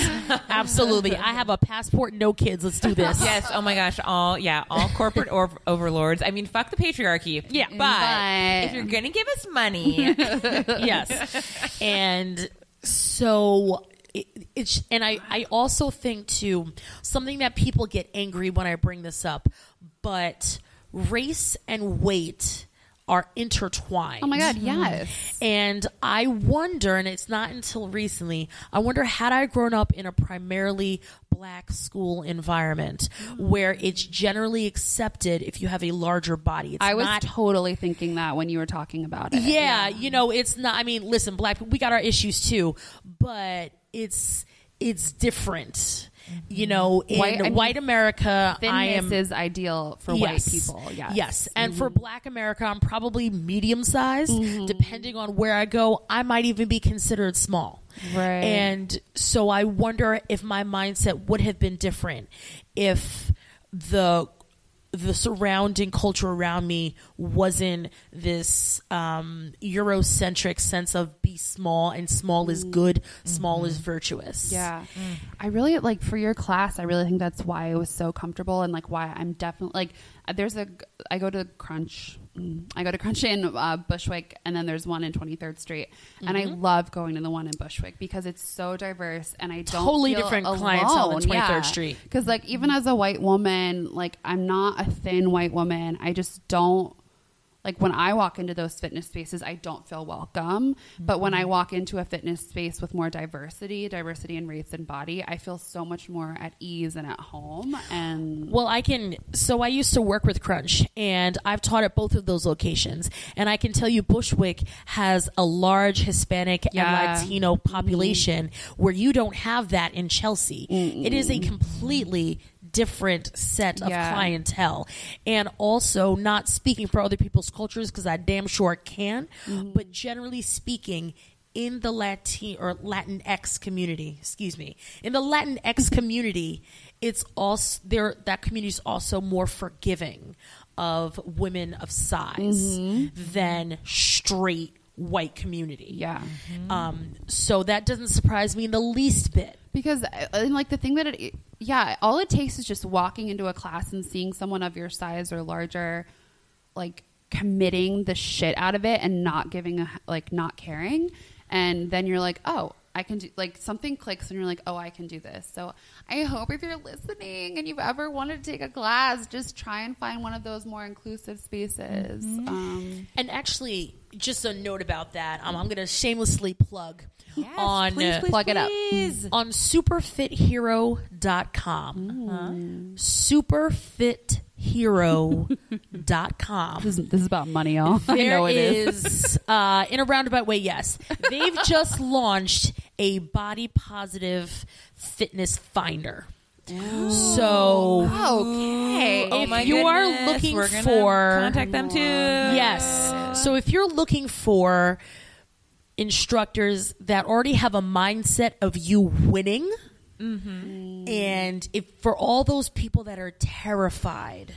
[SPEAKER 3] absolutely. I have a passport, no kids. Let's do this.
[SPEAKER 1] Yes. Oh my gosh. All yeah. All corporate or- overlords. I mean, fuck the patriarchy.
[SPEAKER 3] Yeah.
[SPEAKER 1] But,
[SPEAKER 2] But-
[SPEAKER 1] if you're gonna give us money,
[SPEAKER 3] yes. And so it, it's and I I also think too something that people get angry when I bring this up, but race and weight are intertwined.
[SPEAKER 2] Oh my God, mm-hmm. yes.
[SPEAKER 3] And I wonder, and it's not until recently, I wonder had I grown up in a primarily black school environment mm. where it's generally accepted if you have a larger body. It's
[SPEAKER 2] I was
[SPEAKER 3] not
[SPEAKER 2] totally thinking that when you were talking about it.
[SPEAKER 3] yeah, you know, it's not. I mean, listen, black we got our issues too, but it's it's different. You know, in
[SPEAKER 2] White-
[SPEAKER 3] white,
[SPEAKER 2] I mean,
[SPEAKER 3] America,
[SPEAKER 2] Thinness
[SPEAKER 3] I am
[SPEAKER 2] is ideal for white people. Yes.
[SPEAKER 3] Yes. And for black America, I'm probably medium sized.
[SPEAKER 2] Mm-hmm.
[SPEAKER 3] Depending on where I go, I might even be considered small.
[SPEAKER 2] Right.
[SPEAKER 3] And so I wonder if my mindset would have been different if the the surrounding culture around me wasn't this um, Eurocentric sense of be small and small is good, small is virtuous.
[SPEAKER 2] Mm. Yeah. I really like for your class, I really think that's why I was so comfortable and like why I'm definitely like there's a I go to Crunch. mm, I go to Crunch in uh, Bushwick and then there's one in 23rd Street. And I love going to the one in Bushwick because it's so diverse and I don't
[SPEAKER 3] Totally different
[SPEAKER 2] alone.
[SPEAKER 3] clientele than 23rd Street.
[SPEAKER 2] Cuz like even as a white woman, like I'm not a thin white woman. I just don't like when I walk into those fitness spaces, I don't feel welcome. But when I
[SPEAKER 3] Mm-hmm.
[SPEAKER 2] walk into a fitness space with more diversity, diversity in race and body, I feel so much more at ease and at home. And
[SPEAKER 3] Well, I can. So I used to work with Crunch, and I've taught at both of those locations. And I can tell you, Bushwick has a large Hispanic
[SPEAKER 2] Yeah.
[SPEAKER 3] and Latino population where you don't have that in Chelsea. It is a completely different set of
[SPEAKER 2] Yeah.
[SPEAKER 3] clientele. And also, not speaking for other people's cultures, because I damn sure can, mm-hmm. but generally speaking, in the Latin or Latinx community, excuse me, in the Latinx community, it's also there. That community is also more forgiving of women of size mm-hmm. than straight white community.
[SPEAKER 2] yeah.
[SPEAKER 3] Um, so that doesn't surprise me in the least bit.
[SPEAKER 2] Because uh, and like the thing that it yeah, all it takes is just walking into a class and seeing someone of your size or larger like committing the shit out of it and not giving a like not caring and then you're like, "Oh, I can do like something clicks and you're like, "Oh, I can do this." So, I hope if you're listening and you've ever wanted to take a class, just try and find one of those more inclusive spaces. Um
[SPEAKER 3] And actually, just a note about that. Um, I'm going to shamelessly plug on
[SPEAKER 1] please,
[SPEAKER 3] uh,
[SPEAKER 1] please,
[SPEAKER 2] plug it up.
[SPEAKER 1] please.
[SPEAKER 3] on superfithero.com. Superfithero.com.
[SPEAKER 2] this is, this is about money, y'all. I know it is.
[SPEAKER 3] is, uh, in a roundabout way, yes. They've just launched a body positive fitness finder. So,
[SPEAKER 2] Okay.
[SPEAKER 1] Oh
[SPEAKER 3] if
[SPEAKER 1] my
[SPEAKER 3] you are
[SPEAKER 1] goodness,
[SPEAKER 3] looking
[SPEAKER 1] we're gonna
[SPEAKER 3] for
[SPEAKER 1] contact them too.
[SPEAKER 3] Yes. So if you're looking for instructors that already have a mindset of you winning, mm-hmm. and if for all those people that are terrified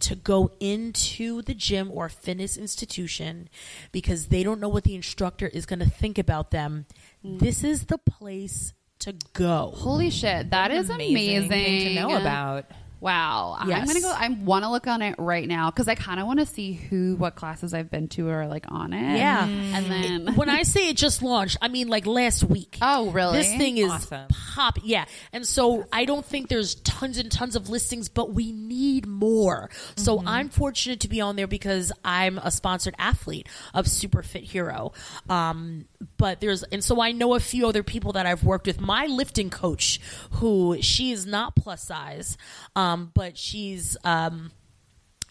[SPEAKER 3] to go into the gym or fitness institution because they don't know what the instructor is going to think about them, mm. this is the place to go.
[SPEAKER 2] Holy shit, that is amazing,
[SPEAKER 1] thing to know about.
[SPEAKER 2] Wow. I'm gonna go. I want to look on it right now because I kind of want to see who, what classes I've been to are like on it.
[SPEAKER 3] Yeah.
[SPEAKER 2] and then
[SPEAKER 3] when I say it just launched, I mean like last week.
[SPEAKER 2] Oh, really?
[SPEAKER 3] This thing is
[SPEAKER 1] Awesome.
[SPEAKER 3] pop. Yeah. And so I don't think there's tons and tons of listings, but we need more. So I'm fortunate to be on there because I'm a sponsored athlete of Super Fit Hero. Um, but there's, and so I know a few other people that I've worked with. My lifting coach, who she is not plus size, um, but she's, um,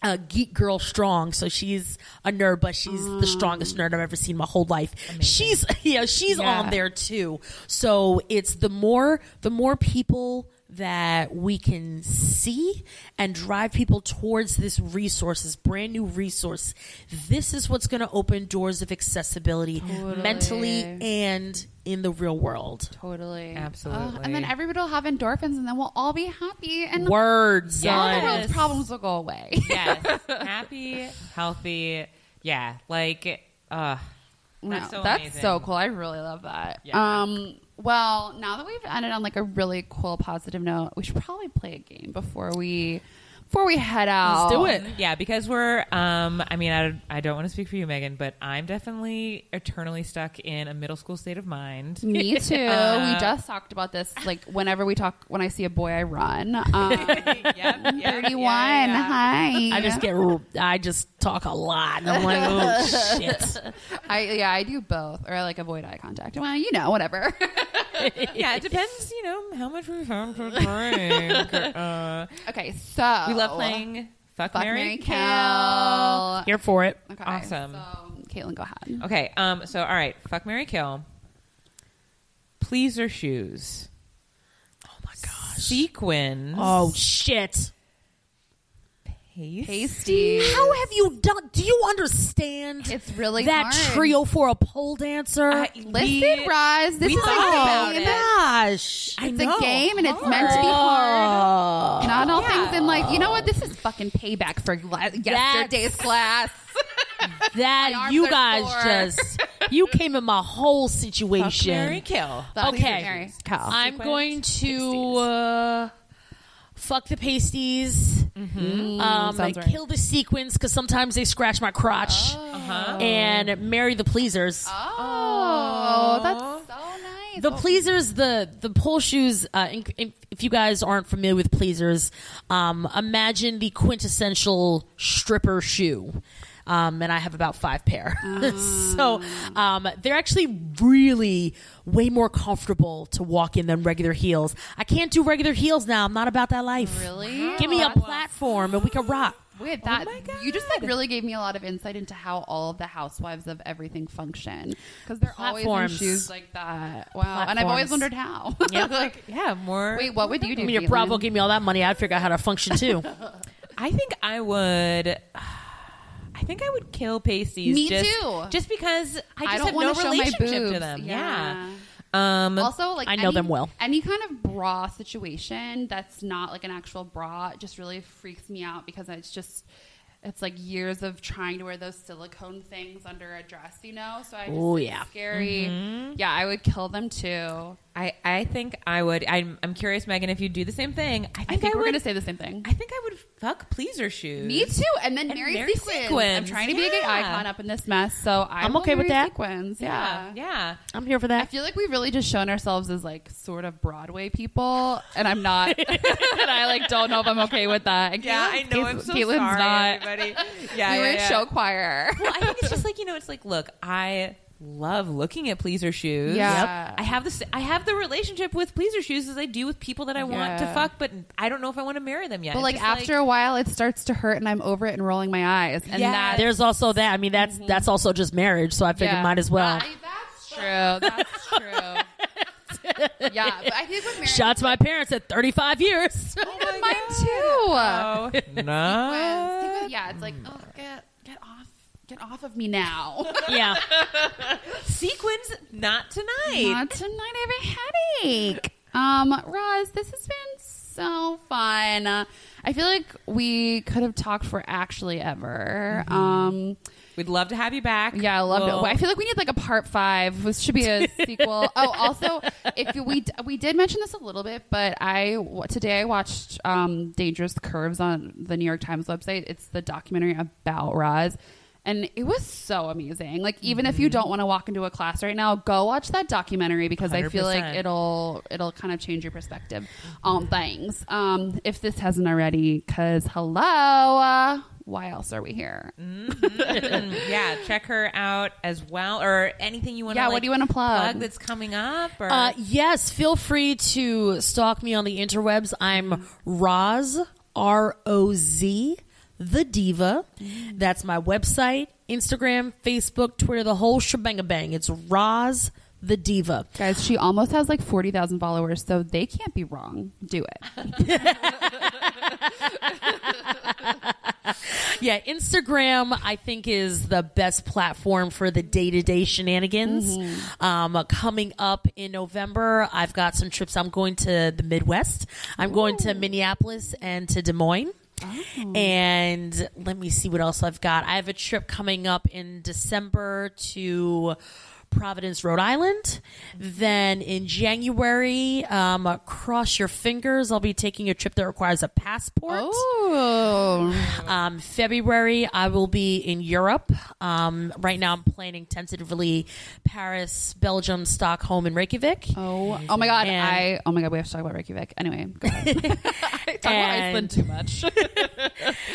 [SPEAKER 3] a geek girl strong, so she's a nerd, but she's the strongest nerd I've ever seen in my whole life. She's yeah, she's
[SPEAKER 2] Yeah.
[SPEAKER 3] on there too. So it's the more the more people that we can see and drive people towards this resource, this brand new resource. This is what's going to open doors of accessibility mentally and in the real world.
[SPEAKER 2] totally,
[SPEAKER 1] Absolutely.
[SPEAKER 2] Uh, and then everybody will have endorphins, and then we'll all be happy, and
[SPEAKER 3] Words,
[SPEAKER 2] all the world's problems will go away.
[SPEAKER 1] yes, happy, healthy. Yeah, like uh,
[SPEAKER 2] No,
[SPEAKER 1] that's so
[SPEAKER 2] that's so cool. I really love that.
[SPEAKER 1] Yeah.
[SPEAKER 2] Um, well, now that we've ended on like a really cool positive note, we should probably play a game before we before we head out.
[SPEAKER 3] Let's do it.
[SPEAKER 1] Yeah, because we're. Um, I mean, I, I don't want to speak for you, Megan, but I'm definitely eternally stuck in a middle school state of mind.
[SPEAKER 2] Me too.
[SPEAKER 1] Uh,
[SPEAKER 2] we just talked about this. Like whenever we talk, when I see a boy, I run. Um, Thirty-one. Hi.
[SPEAKER 3] I just get, I just talk a lot. And I'm like, oh shit.
[SPEAKER 2] I yeah, I do both, or I like avoid eye contact. Well, you know, whatever.
[SPEAKER 1] yeah, it depends. You know how much we found to drink. Uh,
[SPEAKER 2] okay, so
[SPEAKER 1] we love playing Fuck,
[SPEAKER 2] Fuck
[SPEAKER 1] Mary,
[SPEAKER 2] Mary
[SPEAKER 1] Kill.
[SPEAKER 2] Kill.
[SPEAKER 3] Here for it.
[SPEAKER 2] Okay,
[SPEAKER 1] Awesome.
[SPEAKER 2] So, Caitlin, go ahead.
[SPEAKER 1] Okay, um, so all right, Fuck Mary Kill. Pleaser shoes.
[SPEAKER 3] Oh my gosh.
[SPEAKER 1] Sequins.
[SPEAKER 3] Oh shit.
[SPEAKER 1] Paste.
[SPEAKER 2] Pasty.
[SPEAKER 3] How have you done? Do you understand?
[SPEAKER 2] It's really
[SPEAKER 3] that
[SPEAKER 2] hard.
[SPEAKER 3] trio for a pole dancer.
[SPEAKER 1] I-
[SPEAKER 2] Listen,
[SPEAKER 1] we-
[SPEAKER 2] Roz, this
[SPEAKER 1] we
[SPEAKER 2] is
[SPEAKER 1] thought
[SPEAKER 2] a
[SPEAKER 1] about
[SPEAKER 2] game.
[SPEAKER 1] it.
[SPEAKER 3] Gosh.
[SPEAKER 2] It's a game, and it's meant to be hard. Not all
[SPEAKER 1] Yeah.
[SPEAKER 2] things in life. You know what? This is fucking payback for la- yesterday's class.
[SPEAKER 3] that you guys just you came in my whole
[SPEAKER 1] Fuck
[SPEAKER 3] situation.
[SPEAKER 1] Mary Kill.
[SPEAKER 2] Fuck
[SPEAKER 3] Okay.
[SPEAKER 2] Mary Kill.
[SPEAKER 3] I'm
[SPEAKER 1] Sequence,
[SPEAKER 3] going to uh, fuck the pasties. Um,
[SPEAKER 2] sounds right.
[SPEAKER 3] kill the sequins because sometimes they scratch my crotch,
[SPEAKER 1] Uh-huh.
[SPEAKER 3] and marry the pleasers.
[SPEAKER 2] Oh, that's so nice.
[SPEAKER 3] The pleasers, the the pole shoes. Uh, in, in- if you guys aren't familiar with pleasers, um, imagine the quintessential stripper shoe. Um, and I have about five pair, so um, they're actually really way more comfortable to walk in than regular heels. I can't do regular heels now. I'm not about that life.
[SPEAKER 2] Really?
[SPEAKER 3] Give me a platform and we can rock.
[SPEAKER 2] Wait, that you just like really gave me a lot of insight into how all of the housewives of everything function because they're always in shoes like that. Wow, and I've always wondered how.
[SPEAKER 3] Yeah.
[SPEAKER 2] like,
[SPEAKER 1] Yeah, more.
[SPEAKER 2] wait, what would you do?
[SPEAKER 3] I mean, if
[SPEAKER 2] Caitlin?
[SPEAKER 3] Bravo gave me all that money, I'd figure out how to function too.
[SPEAKER 1] I think I would. I think I would kill pasties.
[SPEAKER 2] Me
[SPEAKER 1] just,
[SPEAKER 2] too.
[SPEAKER 1] Just because I just
[SPEAKER 2] I don't
[SPEAKER 1] have
[SPEAKER 2] wanna
[SPEAKER 1] no
[SPEAKER 2] show my
[SPEAKER 1] relationship to
[SPEAKER 2] boobs.
[SPEAKER 1] them.
[SPEAKER 2] Yeah.
[SPEAKER 1] Yeah. Um.
[SPEAKER 2] Also, like
[SPEAKER 3] I know
[SPEAKER 2] any-
[SPEAKER 3] them well.
[SPEAKER 2] Any kind of bra situation that's not like an actual bra just really freaks me out because it's just it's like years of trying to wear those silicone things under a dress, you know. So I just
[SPEAKER 3] Oh, yeah.
[SPEAKER 2] scary. Yeah, I would kill them too.
[SPEAKER 1] I, I think I would. I'm, I'm curious, Megan, if you'd do the same thing. I think
[SPEAKER 2] I think we're
[SPEAKER 1] would,
[SPEAKER 2] gonna say the same thing.
[SPEAKER 1] I think I would fuck pleaser shoes.
[SPEAKER 2] Me too, and then
[SPEAKER 1] And
[SPEAKER 2] marry
[SPEAKER 1] marry
[SPEAKER 2] sequins. I'm trying to be a gay icon up in this mess, so I
[SPEAKER 3] I'm
[SPEAKER 2] will
[SPEAKER 3] okay with
[SPEAKER 2] marry
[SPEAKER 3] that.
[SPEAKER 2] Sequins,
[SPEAKER 1] Yeah.
[SPEAKER 2] yeah.
[SPEAKER 1] Yeah.
[SPEAKER 3] I'm here for that.
[SPEAKER 2] I feel like we've really just shown ourselves as like sort of Broadway people, and I'm not. and I like don't know if I'm okay with that. And
[SPEAKER 1] Yeah, I
[SPEAKER 2] Caitlin's-
[SPEAKER 1] know. I'm so
[SPEAKER 2] Caitlin's
[SPEAKER 1] sorry,
[SPEAKER 2] not.
[SPEAKER 1] everybody. Yeah,
[SPEAKER 2] we were
[SPEAKER 1] yeah,
[SPEAKER 2] in
[SPEAKER 1] yeah.
[SPEAKER 2] show choir.
[SPEAKER 1] Well, I think it's just like you know, it's like, look, I love looking at pleaser shoes.
[SPEAKER 2] Yeah. Yep.
[SPEAKER 1] I have this. I have the relationship with pleaser shoes as I do with people that I want to fuck, but I don't know if I want to marry them yet.
[SPEAKER 2] But
[SPEAKER 1] It's
[SPEAKER 2] like
[SPEAKER 1] just
[SPEAKER 2] after a while, it starts to hurt, and I'm over it and rolling my eyes. And
[SPEAKER 1] Yeah.
[SPEAKER 2] that
[SPEAKER 3] There's also that. I mean, that's mm-hmm. that's also just marriage. So I figured
[SPEAKER 2] yeah.
[SPEAKER 3] might as well.
[SPEAKER 2] I- that's true. That's true. yeah, but I think with marriage,
[SPEAKER 3] Shout out to my parents at 35 years.
[SPEAKER 2] oh my mine too.
[SPEAKER 1] Oh, no.
[SPEAKER 2] Sequins. Sequins- yeah, it's like, oh, get get off, get off of me now.
[SPEAKER 3] yeah.
[SPEAKER 1] Sequins, not tonight.
[SPEAKER 2] Not tonight. I have a headache. Um, Roz, this has been so fun. Uh, I feel like we could have talked for actually ever. Um,
[SPEAKER 1] We'd love to have you back.
[SPEAKER 2] yeah, I loved
[SPEAKER 1] We'll-
[SPEAKER 2] it. I feel like we need like a part five. This should be a sequel. oh, also, if we we did mention this a little bit, but I w- today I watched um, Dangerous Curves on the New York Times website. It's the documentary about Roz. And it was so amazing. Like even if you don't want to walk into a class right now, go watch that documentary because I feel like it'll it'll kind of change your perspective on things. Um, if this hasn't already, because hello, uh, why else are we here?
[SPEAKER 1] yeah, check her out as well, or anything you want.
[SPEAKER 2] Yeah,
[SPEAKER 1] like,
[SPEAKER 2] what do you wanna plug?
[SPEAKER 1] that's coming up? Or
[SPEAKER 3] Uh, yes, feel free to stalk me on the interwebs. I'm Roz, R O Z, the diva. That's my website, Instagram, Facebook, Twitter, the whole shebang bang. It's Roz, the diva.
[SPEAKER 2] Guys, she almost has like 40,000 followers, so they can't be wrong. Do it.
[SPEAKER 3] Yeah, Instagram, I think, is the best platform for the day to day shenanigans. Um, coming up in November, I've got some trips. I'm going to the Midwest, I'm going to Minneapolis and to Des Moines. Oh. And let me see what else I've got. I have a trip coming up in December to Providence, Rhode Island. Then in January, um, cross your fingers, I'll be taking a trip that requires a passport.
[SPEAKER 2] Oh.
[SPEAKER 3] Um, February, I will be in Europe. Um, right now, I'm planning tentatively Paris, Belgium, Stockholm, and Reykjavik.
[SPEAKER 2] Oh, oh my God.
[SPEAKER 3] And-
[SPEAKER 2] I, oh my God, we have to talk about Reykjavik. Anyway, go talk about Iceland too much.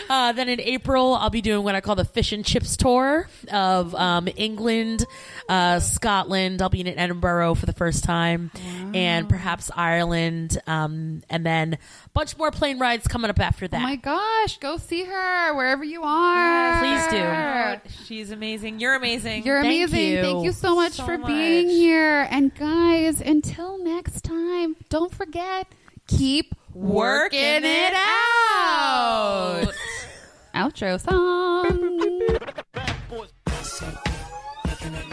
[SPEAKER 3] Uh, then in April, I'll be doing what I call the fish and chips tour of um, England, uh, Scotland. I'll be in Edinburgh for the first time, and perhaps Ireland, um, and then a bunch more plane rides coming up after that.
[SPEAKER 2] oh my gosh, go see her wherever you are.
[SPEAKER 3] Please do.
[SPEAKER 1] she's amazing. You're amazing.
[SPEAKER 2] You're
[SPEAKER 3] Thank
[SPEAKER 2] amazing.
[SPEAKER 3] you.
[SPEAKER 2] Thank you so much
[SPEAKER 1] So
[SPEAKER 2] for
[SPEAKER 1] much.
[SPEAKER 2] being here. And guys, until next time, don't forget, keep working it out. Outro song.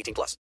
[SPEAKER 4] 18 plus.